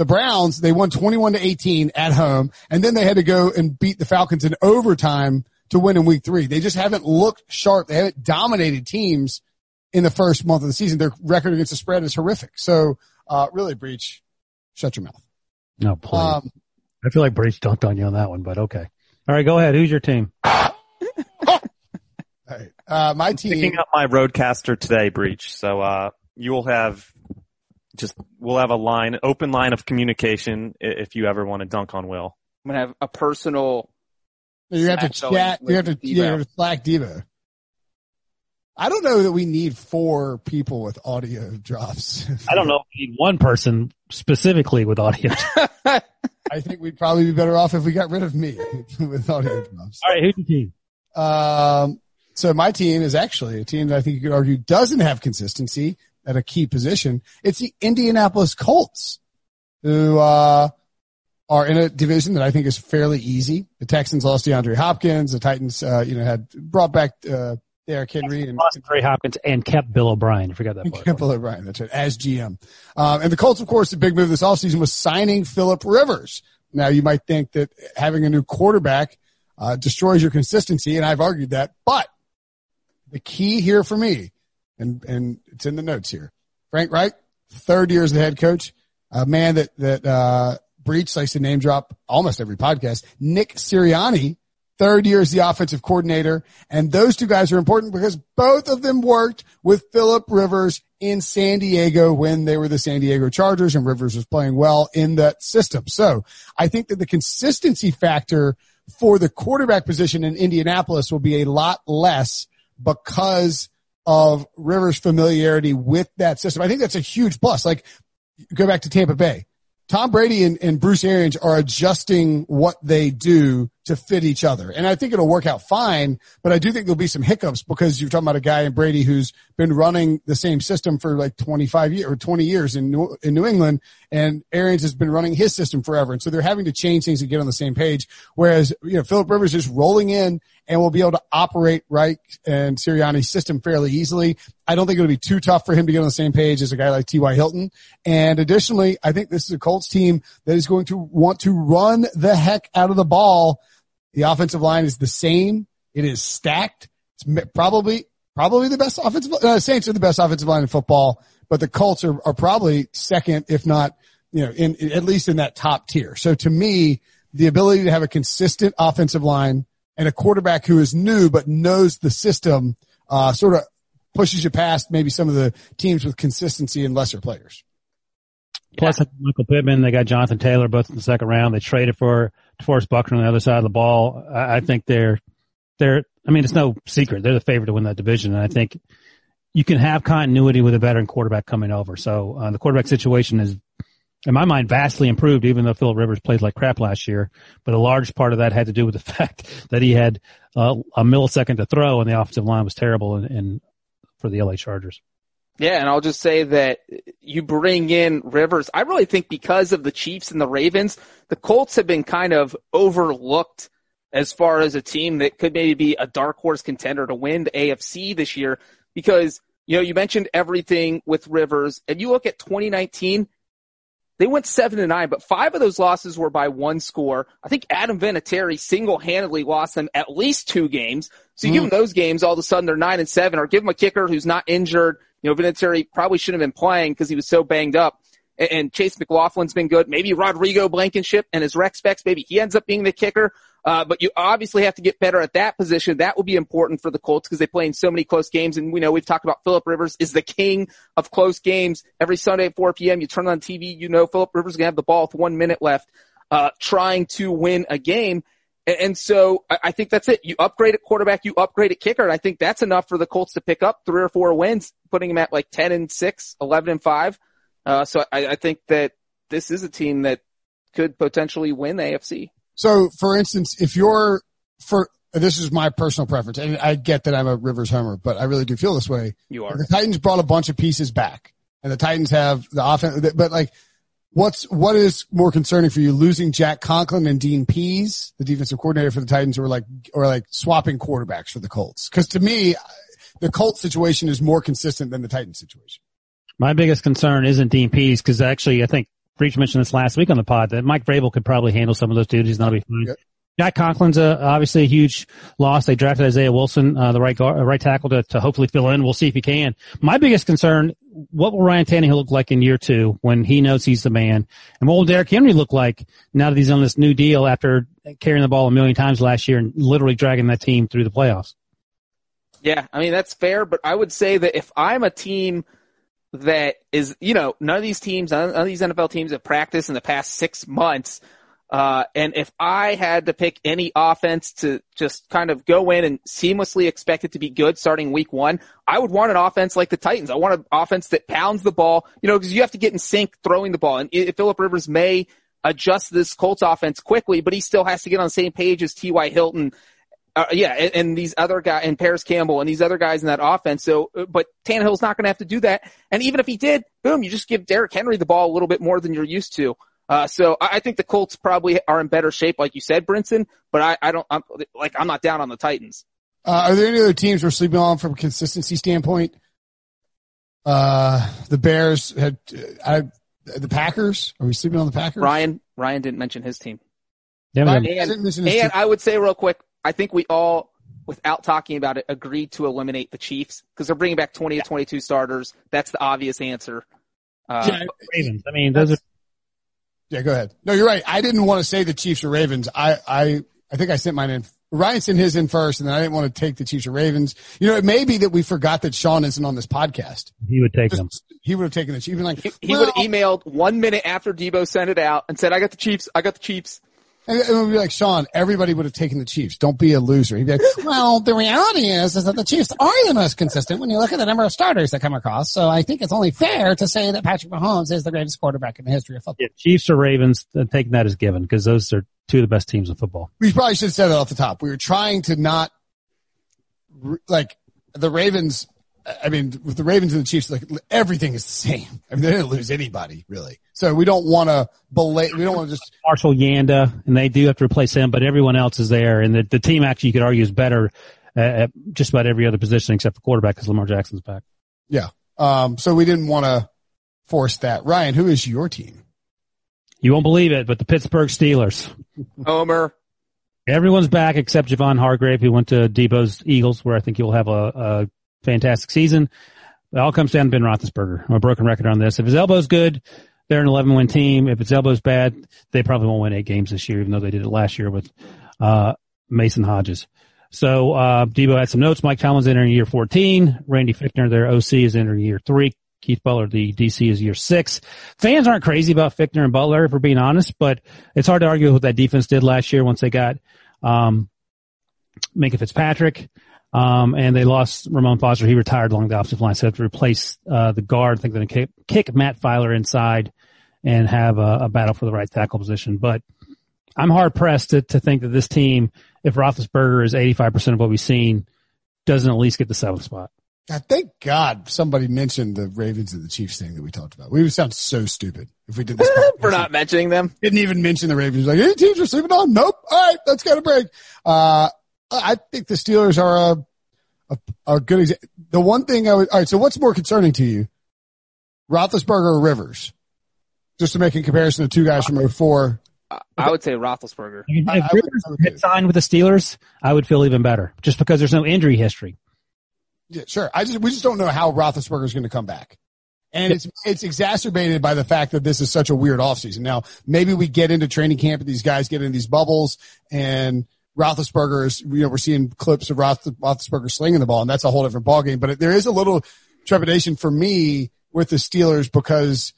The Browns, they won 21 to 18 at home. And then they had to go and beat the Falcons in overtime to win in week three. They just haven't looked sharp. They haven't dominated teams in the first month of the season. Their record against the spread is horrific. So, uh, really breech, shut your mouth. No, please. Um, I feel like Breech dunked on you on that one, but okay. All right, go ahead. Who's your team? right. Uh, my team. Picking up my Rodecaster today, Breech. So, uh, you will have just, we'll have a line, open line of communication if you ever want to dunk on Will. I'm going to have a personal You have to Slack chat. You have to, yeah, you have to Slack Debo. I don't know that we need four people with audio drops. I don't know if we need one person specifically with audio. I think we'd probably be better off if we got rid of me with audio drops. All right, who's your team? Um, so my team is actually a team that I think you could argue doesn't have consistency at a key position. It's the Indianapolis Colts, who uh, are in a division that I think is fairly easy. The Texans lost DeAndre Hopkins. The Titans, uh, you know, had brought back uh, Derrick Henry and Lost Trey Hopkins and kept Bill O'Brien. I forgot that part. Bill O'Brien, that's right, as GM. Um, and the Colts, of course, the big move this offseason was signing Philip Rivers. Now, you might think that having a new quarterback uh, destroys your consistency, and I've argued that. But the key here for me, and and it's in the notes here, Frank Reich, third year as the head coach, a man that that uh, Breech likes to name drop almost every podcast. Nick Sirianni, third year as the offensive coordinator, and those two guys are important because both of them worked with Philip Rivers in San Diego when they were the San Diego Chargers, and Rivers was playing well in that system. So I think that the consistency factor for the quarterback position in Indianapolis will be a lot less because of Rivers' familiarity with that system. I think that's a huge plus. Like, go back to Tampa Bay. Tom Brady and, and Bruce Arians are adjusting what they do to fit each other. And I think it'll work out fine, but I do think there'll be some hiccups because you're talking about a guy in Brady who's been running the same system for like 25 years or 20 years in New, in New England and Arians has been running his system forever. And so they're having to change things to get on the same page. Whereas, you know, Philip Rivers is rolling in and will be able to operate Reich and Sirianni's system fairly easily. I don't think it'll be too tough for him to get on the same page as a guy like T.Y. Hilton. And additionally, I think this is a Colts team that is going to want to run the heck out of the ball. The offensive line is the same. It is stacked. It's probably, probably the best offensive, uh, Saints are the best offensive line in football, but the Colts are, are probably second, if not, you know, in, at least in that top tier. So to me, the ability to have a consistent offensive line and a quarterback who is new but knows the system, uh, sort of pushes you past maybe some of the teams with consistency and lesser players. Plus Michael Pittman, they got Jonathan Taylor both in the second round. They traded for DeForest Buckner on the other side of the ball. I, I think they're they're. I mean, it's no secret they're the favorite to win that division, and I think you can have continuity with a veteran quarterback coming over. So uh, the quarterback situation is, in my mind, vastly improved. Even though Philip Rivers played like crap last year, but a large part of that had to do with the fact that he had uh, a millisecond to throw, and the offensive line was terrible in for the LA Chargers. Yeah, and I'll just say that you bring in Rivers. I really think because of the Chiefs and the Ravens, the Colts have been kind of overlooked as far as a team that could maybe be a dark horse contender to win the AFC this year because, you know, you mentioned everything with Rivers and you look at 2019, they went seven to nine, but five of those losses were by one score. I think Adam Vinatieri single-handedly lost them at least two games. So you give mm-hmm. them those games, all of a sudden they're nine and seven, or give them a kicker who's not injured. You know, Vinatieri probably shouldn't have been playing because he was so banged up. And, and Chase McLaughlin's been good. Maybe Rodrigo Blankenship and his rec specs, maybe he ends up being the kicker. Uh, but you obviously have to get better at that position. That will be important for the Colts because they play in so many close games. And we know we've talked about Philip Rivers is the king of close games. Every Sunday at 4 p.m., you turn on TV, you know Philip Rivers is going to have the ball with one minute left, uh, trying to win a game. And, so I, think that's it. You upgrade at quarterback, you upgrade at kicker. And I think that's enough for the Colts to pick up three or four wins, putting them at like 10 and 6, 11 and 5. Uh, so I, I think that this is a team that could potentially win the AFC. So, for instance, if you're for this is my personal preference, and I get that I'm a Rivers homer, but I really do feel this way. You are. The Titans brought a bunch of pieces back, and the Titans have the offense. But like, what's what is more concerning for you? Losing Jack Conklin and Dean Pees, the defensive coordinator for the Titans, or like or like swapping quarterbacks for the Colts? Because to me, the Colts situation is more consistent than the Titans situation. My biggest concern isn't Dean Pees because actually I think Breech mentioned this last week on the pod that Mike Vrabel could probably handle some of those duties and that'll be fine. Yep. Jack Conklin's a, obviously a huge loss. They drafted Isaiah Wilson, uh, the right guard, uh, right tackle to, to hopefully fill in. We'll see if he can. My biggest concern, what will Ryan Tannehill look like in year two when he knows he's the man? And what will Derrick Henry look like now that he's on this new deal after carrying the ball a million times last year and literally dragging that team through the playoffs? Yeah, I mean that's fair, but I would say that if I'm a team that is, you know, none of these teams, none of these NFL teams have practiced in the past six months. Uh, and if I had to pick any offense to just kind of go in and seamlessly expect it to be good starting week one, I would want an offense like the Titans. I want an offense that pounds the ball, you know, because you have to get in sync throwing the ball. And Philip Rivers may adjust this Colts offense quickly, but he still has to get on the same page as T.Y. Hilton. Uh, yeah, and, and, these other guys, and Parris Campbell, and these other guys in that offense. So, uh, but Tannehill's not going to have to do that. And even if he did, boom, you just give Derrick Henry the ball a little bit more than you're used to. Uh, so I think the Colts probably are in better shape, like you said, Brinson. But I, I don't, I'm, like, I'm not down on the Titans. Uh, are there any other teams we're sleeping on from a consistency standpoint? Uh, the Bears had, uh, the Packers. Are we sleeping on the Packers? Ryan, Ryan didn't mention his team. Yeah, and, and I would say real quick, I think we all, without talking about it, agreed to eliminate the Chiefs because they're bringing back 20 to 22 starters. That's the obvious answer. Uh, yeah, Ravens. I mean, those are yeah, go ahead. No, you're right. I didn't want to say the Chiefs or Ravens. I, I, I think I sent mine in. Ryan sent his in first, and then I didn't want to take the Chiefs or Ravens. You know, it may be that we forgot that Sean isn't on this podcast. He would take Just, them. He would have taken the Chiefs. Even like he, he well, would have emailed one minute after Debo sent it out and said, "I got the Chiefs. I got the Chiefs." And it would be like, Sean, everybody would have taken the Chiefs. Don't be a loser. He'd be like, well, the reality is, is that the Chiefs are the most consistent when you look at the number of starters that come across. So I think it's only fair to say that Patrick Mahomes is the greatest quarterback in the history of football. Yeah, Chiefs or Ravens, taking that as given because those are two of the best teams in football. We probably should have said that off the top. We were trying to not, like, the Ravens I mean, with the Ravens and the Chiefs, like everything is the same. I mean, they didn't lose anybody really. So we don't want to belay, we don't want to just. Marshall Yanda, and they do have to replace him, but everyone else is there. And the, the team actually, you could argue, is better at just about every other position except the quarterback because Lamar Jackson's back. Yeah. Um, so we didn't want to force that. Ryan, who is your team? You won't believe it, but the Pittsburgh Steelers. Homer. Everyone's back except Javon Hargrave, who went to Debo's Eagles, where I think he'll have a, a fantastic season. It all comes down to Ben Roethlisberger. I'm a broken record on this. If his elbow's good, they're an 11 win team. If his elbow's bad, they probably won't win eight games this year, even though they did it last year with, uh, Mason Hodges. So, uh, Debo had some notes. Mike Tomlin's entering year 14. Randy Fichtner, their OC, is entering year three. Keith Butler, the DC, is year six. Fans aren't crazy about Fichtner and Butler, if we're being honest, but it's hard to argue with what that defense did last year once they got, um, Minkah Fitzpatrick. Um, and they lost Ramon Foster. He retired along the offensive line. So they have to replace, uh, the guard. I think they're going to kick, kick, Matt Feiler inside and have a, a, battle for the right tackle position. But I'm hard pressed to, to think that this team, if Roethlisberger is 85% of what we've seen, doesn't at least get the seventh spot. God, thank God somebody mentioned the Ravens and the Chiefs thing that we talked about. We would sound so stupid if we did this. For not mentioning them. Didn't even mention the Ravens. Like, any teams are sleeping on? Nope. All right, let's get a break. Uh, I think the Steelers are a, a, a good example. The one thing I would, all right, so what's more concerning to you? Roethlisberger or Rivers? Just to make a comparison of two guys from 04. I would say Roethlisberger. If I, Rivers I would, had signed with the Steelers, I would feel even better just because there's no injury history. Yeah, sure. I just, we just don't know how Roethlisberger is going to come back. And it's, it's exacerbated by the fact that this is such a weird offseason. Now, maybe we get into training camp and these guys get in these bubbles and Roethlisberger is, you know, we're seeing clips of Roth, Roethlisberger slinging the ball, and that's a whole different ballgame. But there is a little trepidation for me with the Steelers because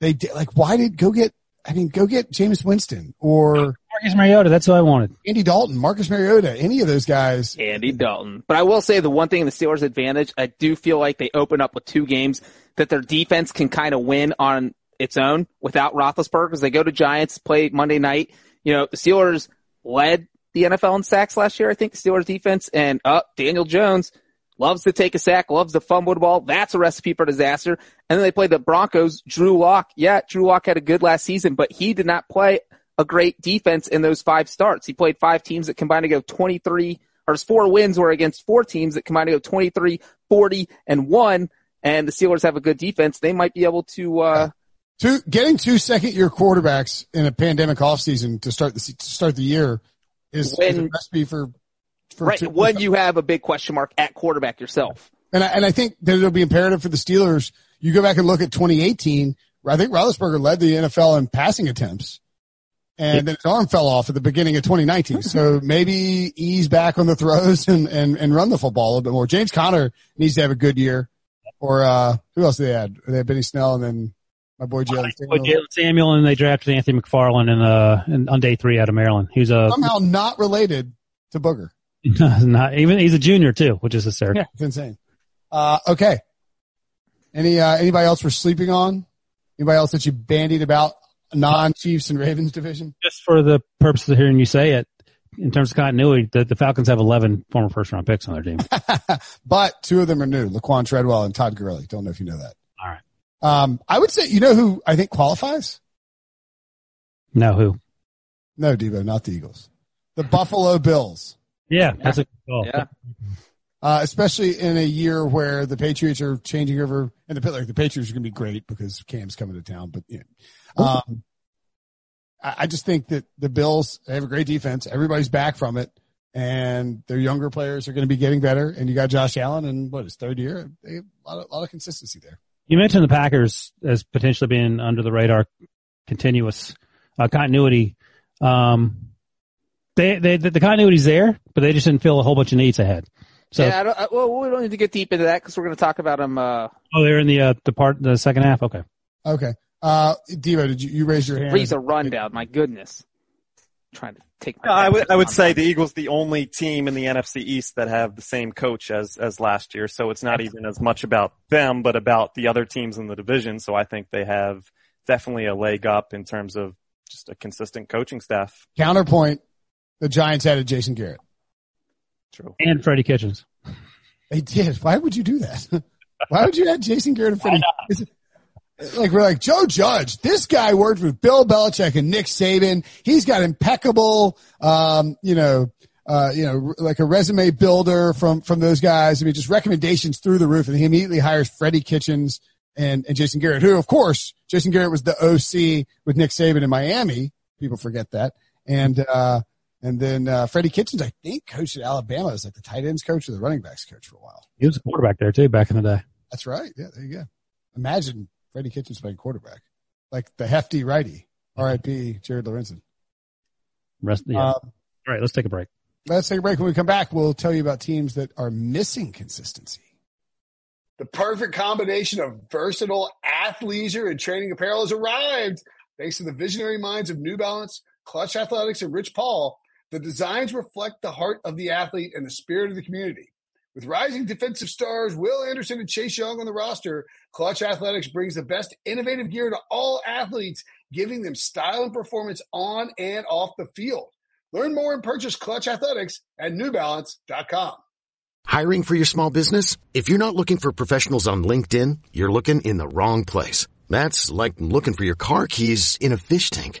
they did, like, why did go get, I mean, go get Jameis Winston or Marcus Mariota. That's who I wanted. Andy Dalton, Marcus Mariota, any of those guys. Andy Dalton. But I will say the one thing in the Steelers' advantage, I do feel like they open up with two games that their defense can kind of win on its own without Roethlisberger because they go to Giants, play Monday night. You know, the Steelers led the NFL in sacks last year, I think, Steelers defense. And uh, Daniel Jones loves to take a sack, loves to fumble the ball. That's a recipe for disaster. And then they played the Broncos. Drew Lock. Yeah, Drew Lock had a good last season, but he did not play a great defense in those five starts. He played five teams that combined to go 23, or his four wins were against four teams that combined to go 23, 40, and one. And the Steelers have a good defense. They might be able to, uh, Two, getting two second year quarterbacks in a pandemic offseason to start the, to start the year is, when, is a recipe for, for right, when you have a big question mark at quarterback yourself. And I, and I think that it'll be imperative for the Steelers. You go back and look at 2018. I think Roethlisberger led the NFL in passing attempts, and then his arm fell off at the beginning of 2019. so maybe ease back on the throws and, and, and run the football a little bit more. James Conner needs to have a good year. Or uh, who else did they add? They had Benny Snell and then My boy Jalen Samuel. Jalen Samuel, and they drafted Anthony McFarland in, uh, in, on day three out of Maryland. He was a Somehow not related to Booger. not even he's a junior too, which is hysterical. It's insane. Uh, okay. Any uh, anybody else we're sleeping on? Anybody else that you bandied about non Chiefs and Ravens division? Just for the purpose of hearing you say it, in terms of continuity, the, the Falcons have 11 former first round picks on their team. but two of them are new: Laquan Treadwell and Todd Gurley. Don't know if you know that. All right. Um, I would say you know who I think qualifies. No, who? No, Debo, not the Eagles. The Buffalo Bills. Yeah, that's a good call. Yeah. Uh, especially in a year where the Patriots are changing over, and the like the Patriots are going to be great because Cam's coming to town. But you know, um, I, I just think that the Bills they have a great defense. Everybody's back from it, and their younger players are going to be getting better. And you got Josh Allen, and what his third year, they have a lot of, lot of consistency there. You mentioned the Packers as potentially being under the radar, continuous uh, continuity. Um, they, they, the continuity's there, but they just didn't fill a whole bunch of needs ahead. So, yeah, I don't, I, well, we don't need to get deep into that because we're going to talk about them. Uh, oh, they're in the uh, the part the second half. Okay. Okay, uh, Debo, did you, you raise your hand? Reads a rundown. My goodness, trying to take my. No, I would I would say that. the Eagles the only team in the NFC East that have the same coach as as last year. So it's not even as much about them, but about the other teams in the division. So I think they have definitely a leg up in terms of just a consistent coaching staff. Counterpoint: the Giants added Jason Garrett. True. And Freddie Kitchens. They did. Why would you do that? Why would you add Jason Garrett and Freddie? Is it- Like we're like Joe Judge. This guy worked with Bill Belichick and Nick Saban. He's got impeccable, um, you know, uh, you know, like a resume builder from from those guys. I mean, just recommendations through the roof. And he immediately hires Freddie Kitchens and and Jason Garrett, who, of course, Jason Garrett was the OC with Nick Saban in Miami. People forget that. And uh, and then uh, Freddie Kitchens, I think, coached at Alabama as like the tight ends coach or the running backs coach for a while. He was a quarterback there too back in the day. That's right. Yeah, there you go. Imagine Freddie Kitchens playing quarterback, like the hefty righty. R.I.P. Jared Lorenzen. Rest, yeah. Um, All right, let's take a break. let's take a break. When we come back, we'll tell you about teams that are missing consistency. The perfect combination of versatile athleisure and training apparel has arrived. Thanks to the visionary minds of New Balance, Clutch Athletics, and Rich Paul, the designs reflect the heart of the athlete and the spirit of the community. With rising defensive stars Will Anderson and Chase Young on the roster, Clutch Athletics brings the best innovative gear to all athletes, giving them style and performance on and off the field. Learn more and purchase Clutch Athletics at newbalance.com. Hiring for your small business? If you're not looking for professionals on LinkedIn, you're looking in the wrong place. That's like looking for your car keys in a fish tank.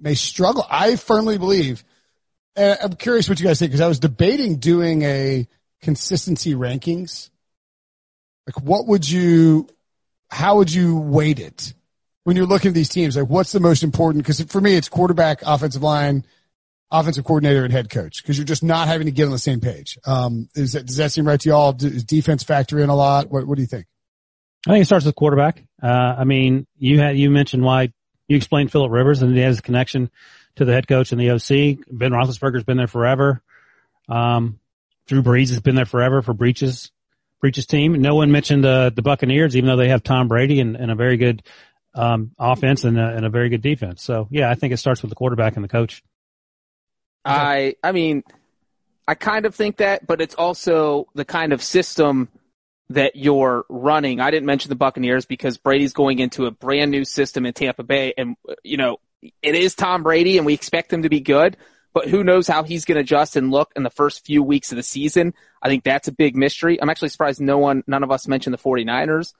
may struggle. I firmly believe, and I'm curious what you guys think because I was debating doing a consistency rankings. Like, what would you, how would you weight it when you're looking at these teams? Like, what's the most important? Because for me, it's quarterback, offensive line, offensive coordinator, and head coach because you're just not having to get on the same page. Um, is that, does that seem right to y'all? Does defense factor in a lot? What, what do you think? I think it starts with quarterback. Uh, I mean, you had you mentioned why you explained Philip Rivers and he has a connection to the head coach and the OC. Ben Roethlisberger's been there forever. Um, Drew Brees has been there forever for Breech's Breech's team. No one mentioned uh, the Buccaneers, even though they have Tom Brady and, and a very good um, offense and a, and a very good defense. So yeah, I think it starts with the quarterback and the coach. I I mean, I kind of think that, but it's also the kind of system that you're running. I didn't mention the Buccaneers because Brady's going into a brand new system in Tampa Bay, and you know it is Tom Brady, and we expect him to be good. But who knows how he's going to adjust and look in the first few weeks of the season? I think that's a big mystery. I'm actually surprised no one, none of us mentioned the 49ers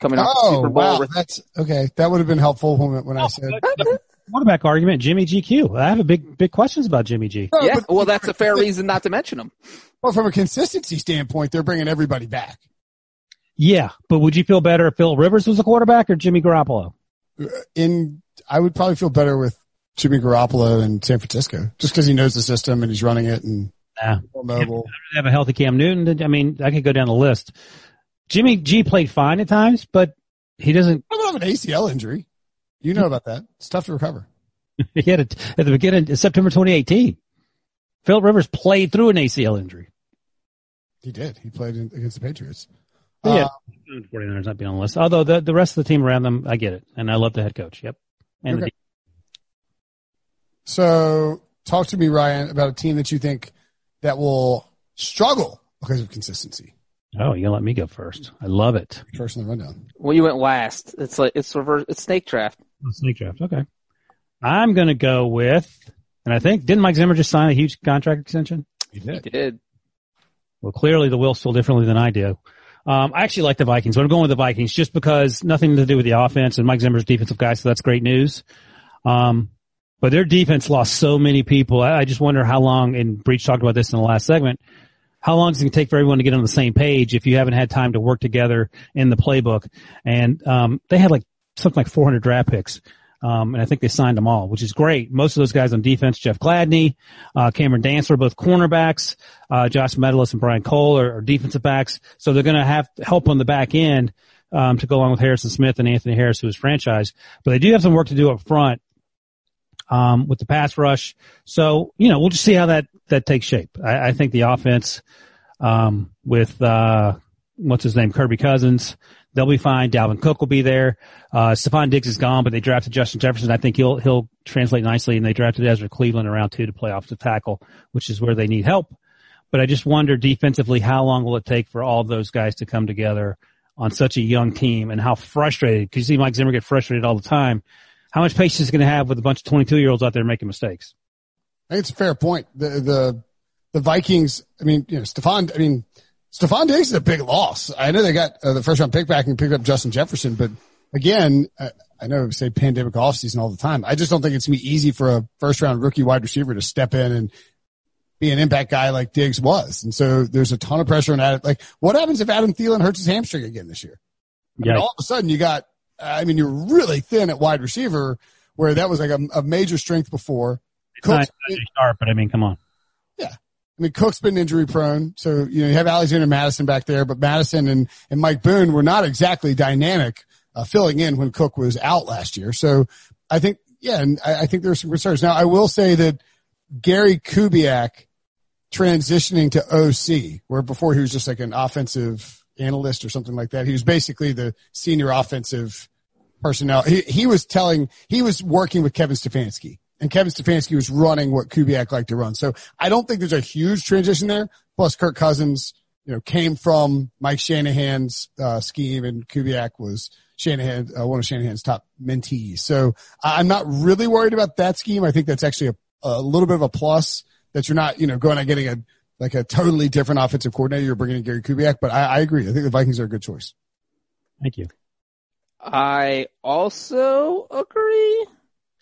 coming off the Oh, Super Bowl. wow. with- That's okay. That would have been helpful when, when I said. Quarterback argument, Jimmy GQ. I have a big big questions about Jimmy G. No, yeah, well, that's a fair reason not to mention him. Well, from a consistency standpoint, they're bringing everybody back. Yeah, but would you feel better if Phil Rivers was a quarterback or Jimmy Garoppolo? in I would probably feel better with Jimmy Garoppolo in San Francisco just because he knows the system and he's running it and Yeah. mobile. have a healthy Cam Newton. I mean, I could go down the list. Jimmy G played fine at times, but he doesn't. I don't have an ACL injury. You know about that. It's tough to recover. He had it at the beginning of September 2018. Phil Rivers played through an ACL injury. He did. He played in, against the Patriots. Yeah. Uh, 49ers not being on the list. Although the, the rest of the team around them, I get it. And I love the head coach. Yep. And the Okay. so talk to me, Ryan, about a team that you think that will struggle because of consistency. Oh, you gonna let me go first. I love it. First in the rundown. Well, you went last. It's like it's reverse. It's snake draft. Snake draft. Okay. I'm going to go with, and I think, didn't Mike Zimmer just sign a huge contract extension? He He did. did. Well, clearly the Wills feel differently than I do. Um, I actually like the Vikings, but I'm going with the Vikings just because nothing to do with the offense and Mike Zimmer's defensive guy, so that's great news. Um, but their defense lost so many people. I, I just wonder how long, and Breech talked about this in the last segment, how long is it going to take for everyone to get on the same page if you haven't had time to work together in the playbook? And, um, they had like something like 400 draft picks. Um, and I think they signed them all, which is great. Most of those guys on defense, Jeff Gladney, uh, Cameron Dantzler, both cornerbacks, uh, Josh Metellus and Brian Cole are, are defensive backs. So they're going to have help on the back end, um, to go along with Harrison Smith and Anthony Harris, who is franchise. But they do have some work to do up front, um, with the pass rush. So, you know, we'll just see how that, that takes shape. I, I think the offense, um, with, uh, what's his name? Kirby Cousins. They'll be fine. Dalvin Cook will be there. Uh, Stefon Diggs is gone, but they drafted Justin Jefferson. I think he'll, he'll translate nicely and they drafted Ezra Cleveland around two to play offensive tackle, which is where they need help. But I just wonder defensively, how long will it take for all those guys to come together on such a young team and how frustrated, cause you see Mike Zimmer get frustrated all the time. How much patience is going to have with a bunch of 22 year olds out there making mistakes? I think it's a fair point. The the the Vikings. I mean, you know, Stephon. I mean, Stefon Diggs is a big loss. I know they got uh, the first round pick back and picked up Justin Jefferson, but again, I, I know we say pandemic offseason all the time. I just don't think it's gonna be easy for a first round rookie wide receiver to step in and be an impact guy like Diggs was. And so there's a ton of pressure on that. Like, what happens if Adam Thielen hurts his hamstring again this year? I mean, Yeah. all of a sudden you got, I mean, you're really thin at wide receiver where that was like a, a major strength before. It's not Cook's- especially sharp, but I mean, come on. I mean, Cook's been injury prone. So, you know, you have Alexander Mattison back there, but Mattison and, and Mike Boone were not exactly dynamic, uh, filling in when Cook was out last year. So I think, yeah, and I, I think there's some concerns. Now, I will say that Gary Kubiak transitioning to OC, where before he was just like an offensive analyst or something like that. He was basically the senior offensive personnel. He, he was telling, he was working with Kevin Stefanski and Kevin Stefanski was running what Kubiak liked to run. So I don't think there's a huge transition there. Plus Kirk Cousins, you know, came from Mike Shanahan's, uh, scheme and Kubiak was Shanahan, uh, one of Shanahan's top mentees. So I- I'm not really worried about that scheme. I think that's actually a, a little bit of a plus that you're not, you know, going and getting a, like a totally different offensive coordinator. You're bringing in Gary Kubiak, but I, I agree. I think the Vikings are a good choice. Thank you. I also agree.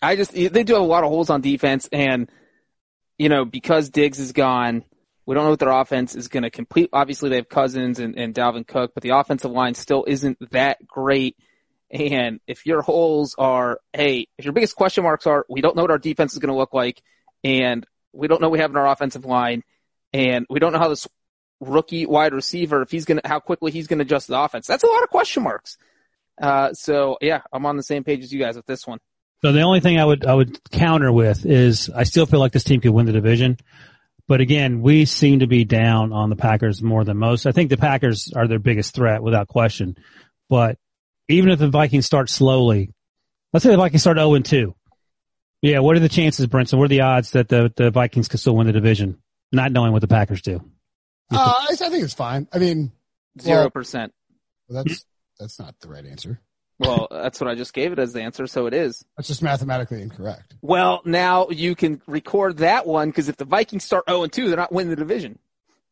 I just they do have a lot of holes on defense, and you know because Diggs is gone, we don't know what their offense is going to complete. Obviously, they have Cousins and, and Dalvin Cook, but the offensive line still isn't that great. And if your holes are, hey, if your biggest question marks are, we don't know what our defense is going to look like, and we don't know we have in our offensive line, and we don't know how this rookie wide receiver, if he's going to, how quickly he's going to adjust the offense. That's a lot of question marks. Uh, so yeah, I'm on the same page as you guys with this one. So the only thing I would I would counter with is I still feel like this team could win the division. But again, we seem to be down on the Packers more than most. I think the Packers are their biggest threat without question. But even if the Vikings start slowly, let's say the Vikings start 0 and 2. Yeah, what are the chances, Brinson? What are the odds that the, the Vikings could still win the division, not knowing what the Packers do? Uh, I, I think it's fine. I mean, Zero Well- percent. that's, that's not the right answer. Well, that's what I just gave it as the answer, so it is. That's just mathematically incorrect. Well, now you can record that one because if the Vikings start 0 and 2, they're not winning the division.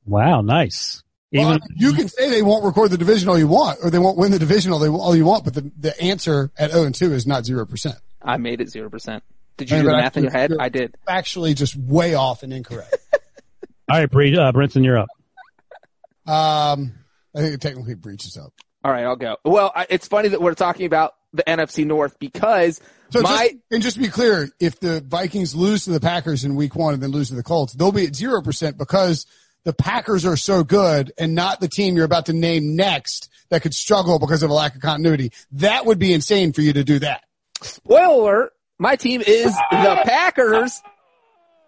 Wow, nice. Even Well, you can say they won't record the division all you want, or they won't win the division all, they, all you want, but the, the answer at 0 and 2 is not 0%. I made it zero percent. Did you Hey, do the but I math in your head? I did. Actually, just way off and incorrect. all right, Bree, uh, Brinson, you're up. um, I think it technically Breech's up. All right, I'll go. Well, I, it's funny that we're talking about the NFC North because So my just, and just to be clear, if the Vikings lose to the Packers in week one and then lose to the Colts, they'll be at 0% because the Packers are so good and not the team you're about to name next that could struggle because of a lack of continuity. That would be insane for you to do that. spoiler my team is the Packers.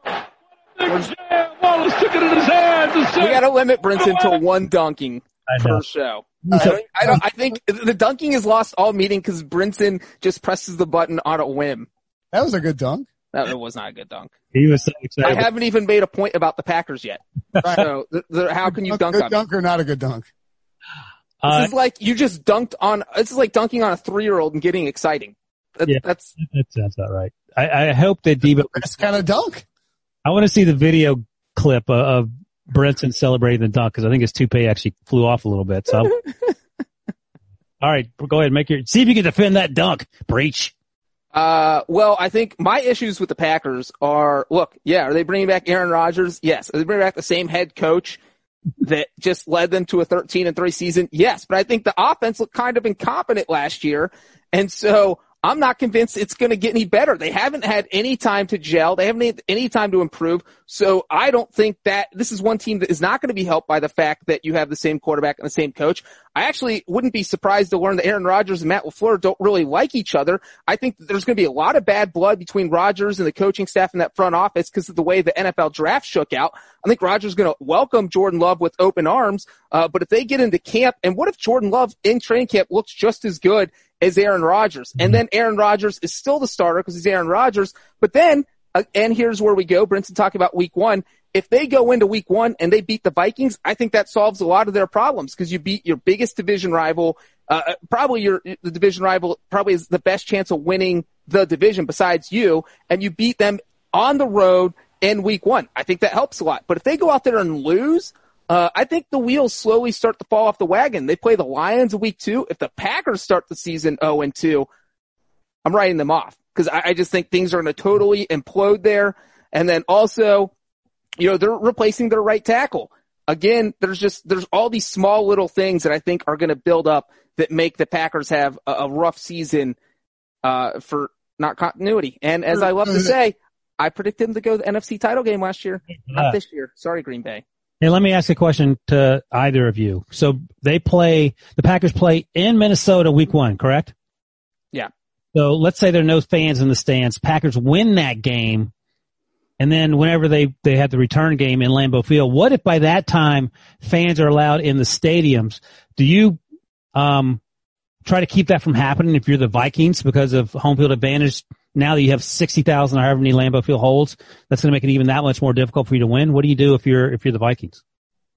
Big Jam Wallace took it in his hands We got to limit Brinson to one dunking per show. I don't, I don't. I think the dunking is lost all meaning because Brinson just presses the button on a whim. That was a good dunk. That was not a good dunk. He was so I haven't even made a point about the Packers yet. Right. So th- th- how can you dunk good on? me? dunk or not a good dunk? Uh, This is like you just dunked on. This is like dunking on a three-year-old and getting exciting. That, Yeah. That's that sounds about right. I, I hope that Debo. That's kind of dunk. I want to see the video clip of, of Brenton celebrating the dunk because I think his toupee actually flew off a little bit. So, all right, go ahead, make your see if you can defend that dunk. Breech. Uh, well, I think my issues with the Packers are, look, yeah, are they bringing back Aaron Rodgers? Yes. Are they bringing back the same head coach that just led them to a 13 and 3 season? Yes. But I think the offense looked kind of incompetent last year. And so I'm not convinced it's going to get any better. They haven't had any time to gel. They haven't had any time to improve. So I don't think that this is one team that is not going to be helped by the fact that you have the same quarterback and the same coach. I actually wouldn't be surprised to learn that Aaron Rodgers and Matt LaFleur don't really like each other. I think there's going to be a lot of bad blood between Rodgers and the coaching staff in that front office because of the way the NFL draft shook out. I think Rodgers is going to welcome Jordan Love with open arms. Uh, but if they get into camp, and what if Jordan Love in training camp looks just as good as Aaron Rodgers? And then Aaron Rodgers is still the starter because he's Aaron Rodgers. But then, uh, and here's where we go. Brinson talking about week one. If they go into week one and they beat the Vikings, I think that solves a lot of their problems because you beat your biggest division rival, uh, probably your, the division rival probably is the best chance of winning the division besides you, and you beat them on the road in week one. I think that helps a lot. But if they go out there and lose, uh, I think the wheels slowly start to fall off the wagon. They play the Lions week two. If the Packers start the season 0 and 2, I'm writing them off because I, I just think things are going to totally implode there. And then also, you know, they're replacing their right tackle. Again, there's just, there's all these small little things that I think are going to build up that make the Packers have a, a rough season, uh, for not continuity. And as I love to say, I predicted them to go to the NFC title game last year, not this year. Sorry, Green Bay. Hey, let me ask a question to either of you. So they play, the Packers play in Minnesota week one, correct? Yeah. So let's say there are no fans in the stands. Packers win that game. And then whenever they, they have the return game in Lambeau Field, what if by that time fans are allowed in the stadiums? Do you, um, try to keep that from happening if you're the Vikings because of home field advantage? Now that you have 60,000 or however many Lambeau Field holds, that's going to make it even that much more difficult for you to win. What do you do if you're, if you're the Vikings?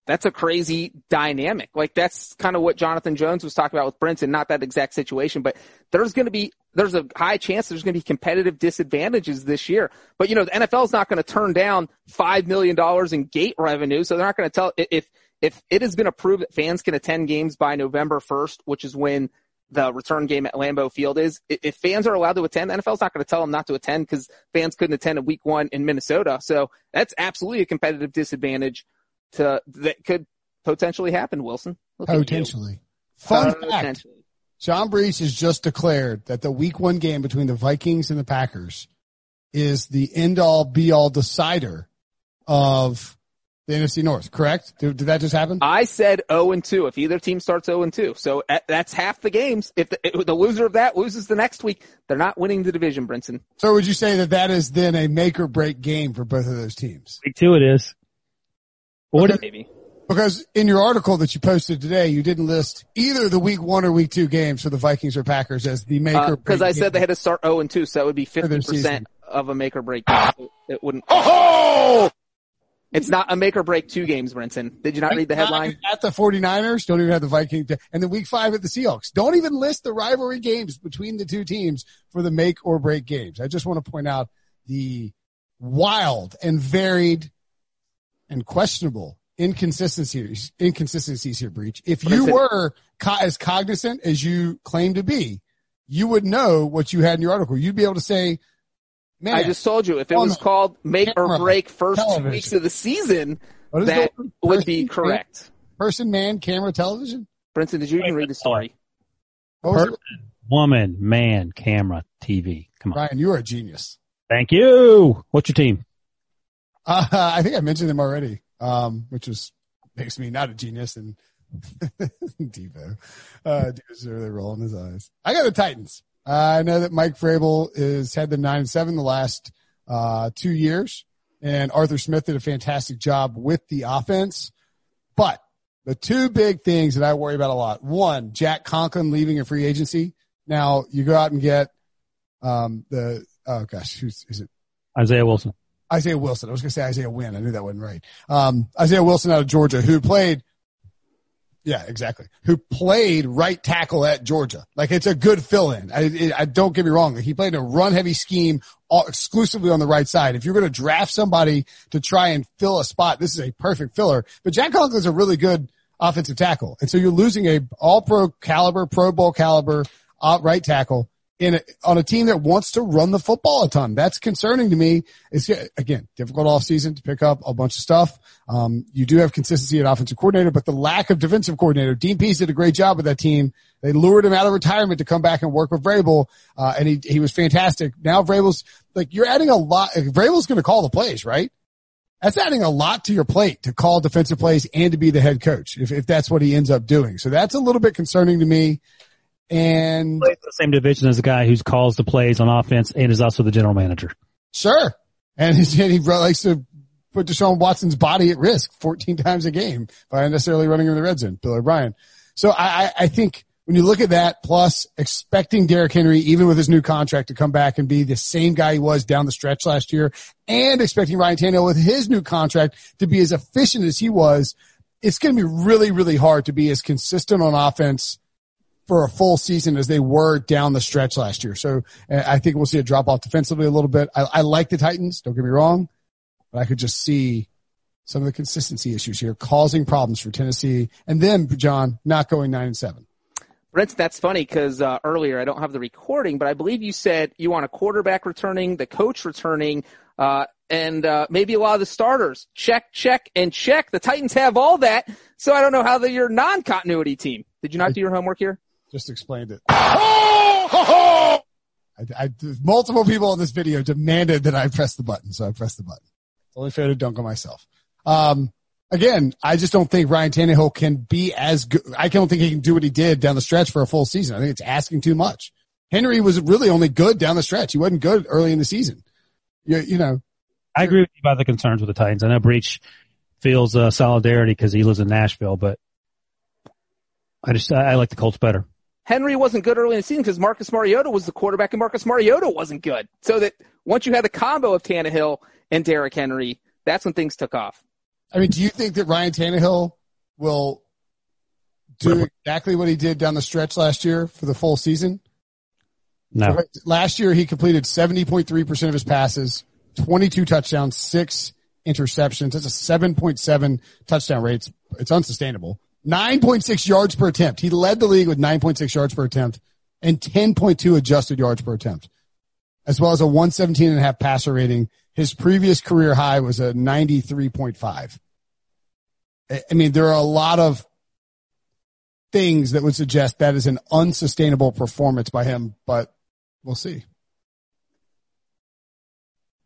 that's a crazy dynamic. Like that's kind of what Jonathan Jones was talking about with Brinson, not that exact situation, but there's going to be, there's a high chance there's going to be competitive disadvantages this year. But you know, the NFL is not going to turn down $5 million in gate revenue. So they're not going to tell if, if it has been approved that fans can attend games by November 1st, which is when the return game at Lambeau Field is, if fans are allowed to attend, the NFL's not going to tell them not to attend because fans couldn't attend in week one in Minnesota. So that's absolutely a competitive disadvantage to that could potentially happen, Wilson. Look. Potentially. Fun uh, fact. Potentially. John Breech has just declared that the week one game between the Vikings and the Packers is the end all be all decider of the NFC North, correct? Did, did that just happen? I said 0 and 2 if either team starts 0 and 2. So uh, that's half the games. If the, if the loser of that loses the next week, they're not winning the division, Brinson. So would you say that that is then a make or break game for both of those teams? Week two it is. What if, Maybe. Because in your article that you posted today, you didn't list either the week one or week two games for the Vikings or Packers as the make or break. Because Uh, I said they had to start 0 and 2, so that would be 50% of a make or break game. So It wouldn't. Oh! It's not a make or break two games, Brinson. Did you not read the headline? At the 49ers, don't even have the Vikings. And then week five at the Seahawks. Don't even list the rivalry games between the two teams for the make or break games. I just want to point out the wild and varied and questionable inconsistencies, inconsistencies here, Breech. If you were co- as cognizant as you claim to be, you would know what you had in your article. You'd be able to say, man, I just told you if it on was called make or break first two weeks of the season, that the would be correct. Person, man, camera, television. Brinson, did you even read the story? What was Per- it? woman, man, camera, TV. Come on. Ryan, you are a genius. Thank you. What's your team? Uh, I think I mentioned them already, um, which was makes me not a genius and Debo. Uh, Debo's really rolling his eyes. I got the Titans. I know that Mike Vrabel has had the nine and seven the last uh, two years, and Arthur Smith did a fantastic job with the offense. But the two big things that I worry about a lot: one, Jack Conklin leaving a free agency. Now you go out and get um, the oh gosh, who's is it? Isaiah Wilson. Isaiah Wilson. I was going to say Isaiah Wynn. I knew that wasn't right. Um, Isaiah Wilson out of Georgia, who played yeah, exactly. Who played right tackle at Georgia. Like it's a good fill in. I, I don't get me wrong. He played a run heavy scheme all, exclusively on the right side. If you're going to draft somebody to try and fill a spot, this is a perfect filler. But Jack Conklin's a really good offensive tackle. And so you're losing a all pro caliber, pro bowl caliber uh, right tackle in a, on a team that wants to run the football a ton. That's concerning to me. It's again difficult off season to pick up a bunch of stuff. Um, you do have consistency at offensive coordinator, but the lack of defensive coordinator. Dean Pees did a great job with that team. They lured him out of retirement to come back and work with Vrabel, uh, and he he was fantastic. Now Vrabel's like you're adding a lot. Vrabel's going to call the plays, right? That's adding a lot to your plate to call defensive plays and to be the head coach if, if that's what he ends up doing. So that's a little bit concerning to me and plays the same division as the guy who calls the plays on offense and is also the general manager. Sure, and he likes to put Deshaun Watson's body at risk 14 times a game by unnecessarily running in the red zone. Bill O'Brien. So I, I think when you look at that, plus expecting Derrick Henry, even with his new contract, to come back and be the same guy he was down the stretch last year, and expecting Ryan Tannehill with his new contract to be as efficient as he was, it's going to be really, really hard to be as consistent on offense for a full season as they were down the stretch last year. So uh, I think we'll see a drop off defensively a little bit. I, I like the Titans. Don't get me wrong, but I could just see some of the consistency issues here causing problems for Tennessee. And then John not going nine and seven. Brent, that's funny because uh, earlier I don't have the recording, but I believe you said you want a quarterback returning, the coach returning, uh, and uh, maybe a lot of the starters. Check, check, and check. The Titans have all that, so I don't know how they're your non-continuity team. Did you not do your homework here? Just explained it. I, I, multiple people in this video demanded that I press the button, so I pressed the button. It's only fair to dunk on myself. Um, again, I just don't think Ryan Tannehill can be as good. I don't think he can do what he did down the stretch for a full season. I think it's asking too much. Henry was really only good down the stretch. He wasn't good early in the season. You, you know. I agree with you about the concerns with the Titans. I know Breech feels uh, solidarity because he lives in Nashville, but I just I, I like the Colts better. Henry wasn't good early in the season because Marcus Mariota was the quarterback and Marcus Mariota wasn't good. So that once you had the combo of Tannehill and Derrick Henry, that's when things took off. I mean, do you think that Ryan Tannehill will do exactly what he did down the stretch last year for the full season? No. Last year, he completed 70.3% of his passes, 22 touchdowns, six interceptions. That's a 7.7 touchdown rate. It's, it's unsustainable. 9.6 yards per attempt. He led the league with 9.6 yards per attempt and 10.2 adjusted yards per attempt, as well as a 117 and a half passer rating. His previous career high was a 93.5. I mean, there are a lot of things that would suggest that is an unsustainable performance by him, but we'll see.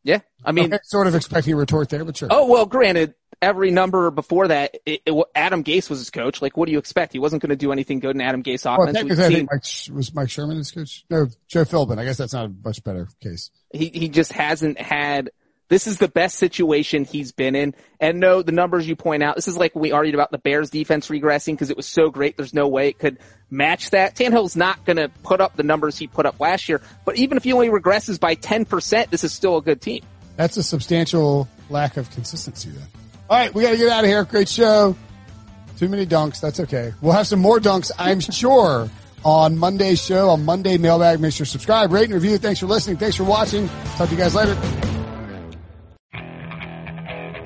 Yeah, I mean, sort of expecting a retort there, but sure. Oh well, granted, every number before that, it, it, Adam Gase was his coach. Like, what do you expect? He wasn't going to do anything good in Adam Gase offense. Well, I think Mike, was Mike Sherman his coach? No, Joe Philbin. I guess that's not a much better case. He he just hasn't had. This is the best situation he's been in. And no, the numbers you point out, this is like we argued about the Bears defense regressing because it was so great. There's no way it could match that. Tannehill's not going to put up the numbers he put up last year. But even if he only regresses by 10%, this is still a good team. That's a substantial lack of consistency then. All right, we got to get out of here. Great show. Too many dunks. That's okay. We'll have some more dunks, I'm sure, on Monday's show, on Monday Mailbag. Make sure to subscribe, rate, and review. Thanks for listening. Thanks for watching. Talk to you guys later.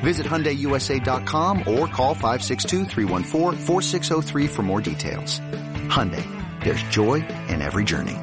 Visit HyundaiUSA.com or call 562-314-4603 for more details. Hyundai, there's joy in every journey.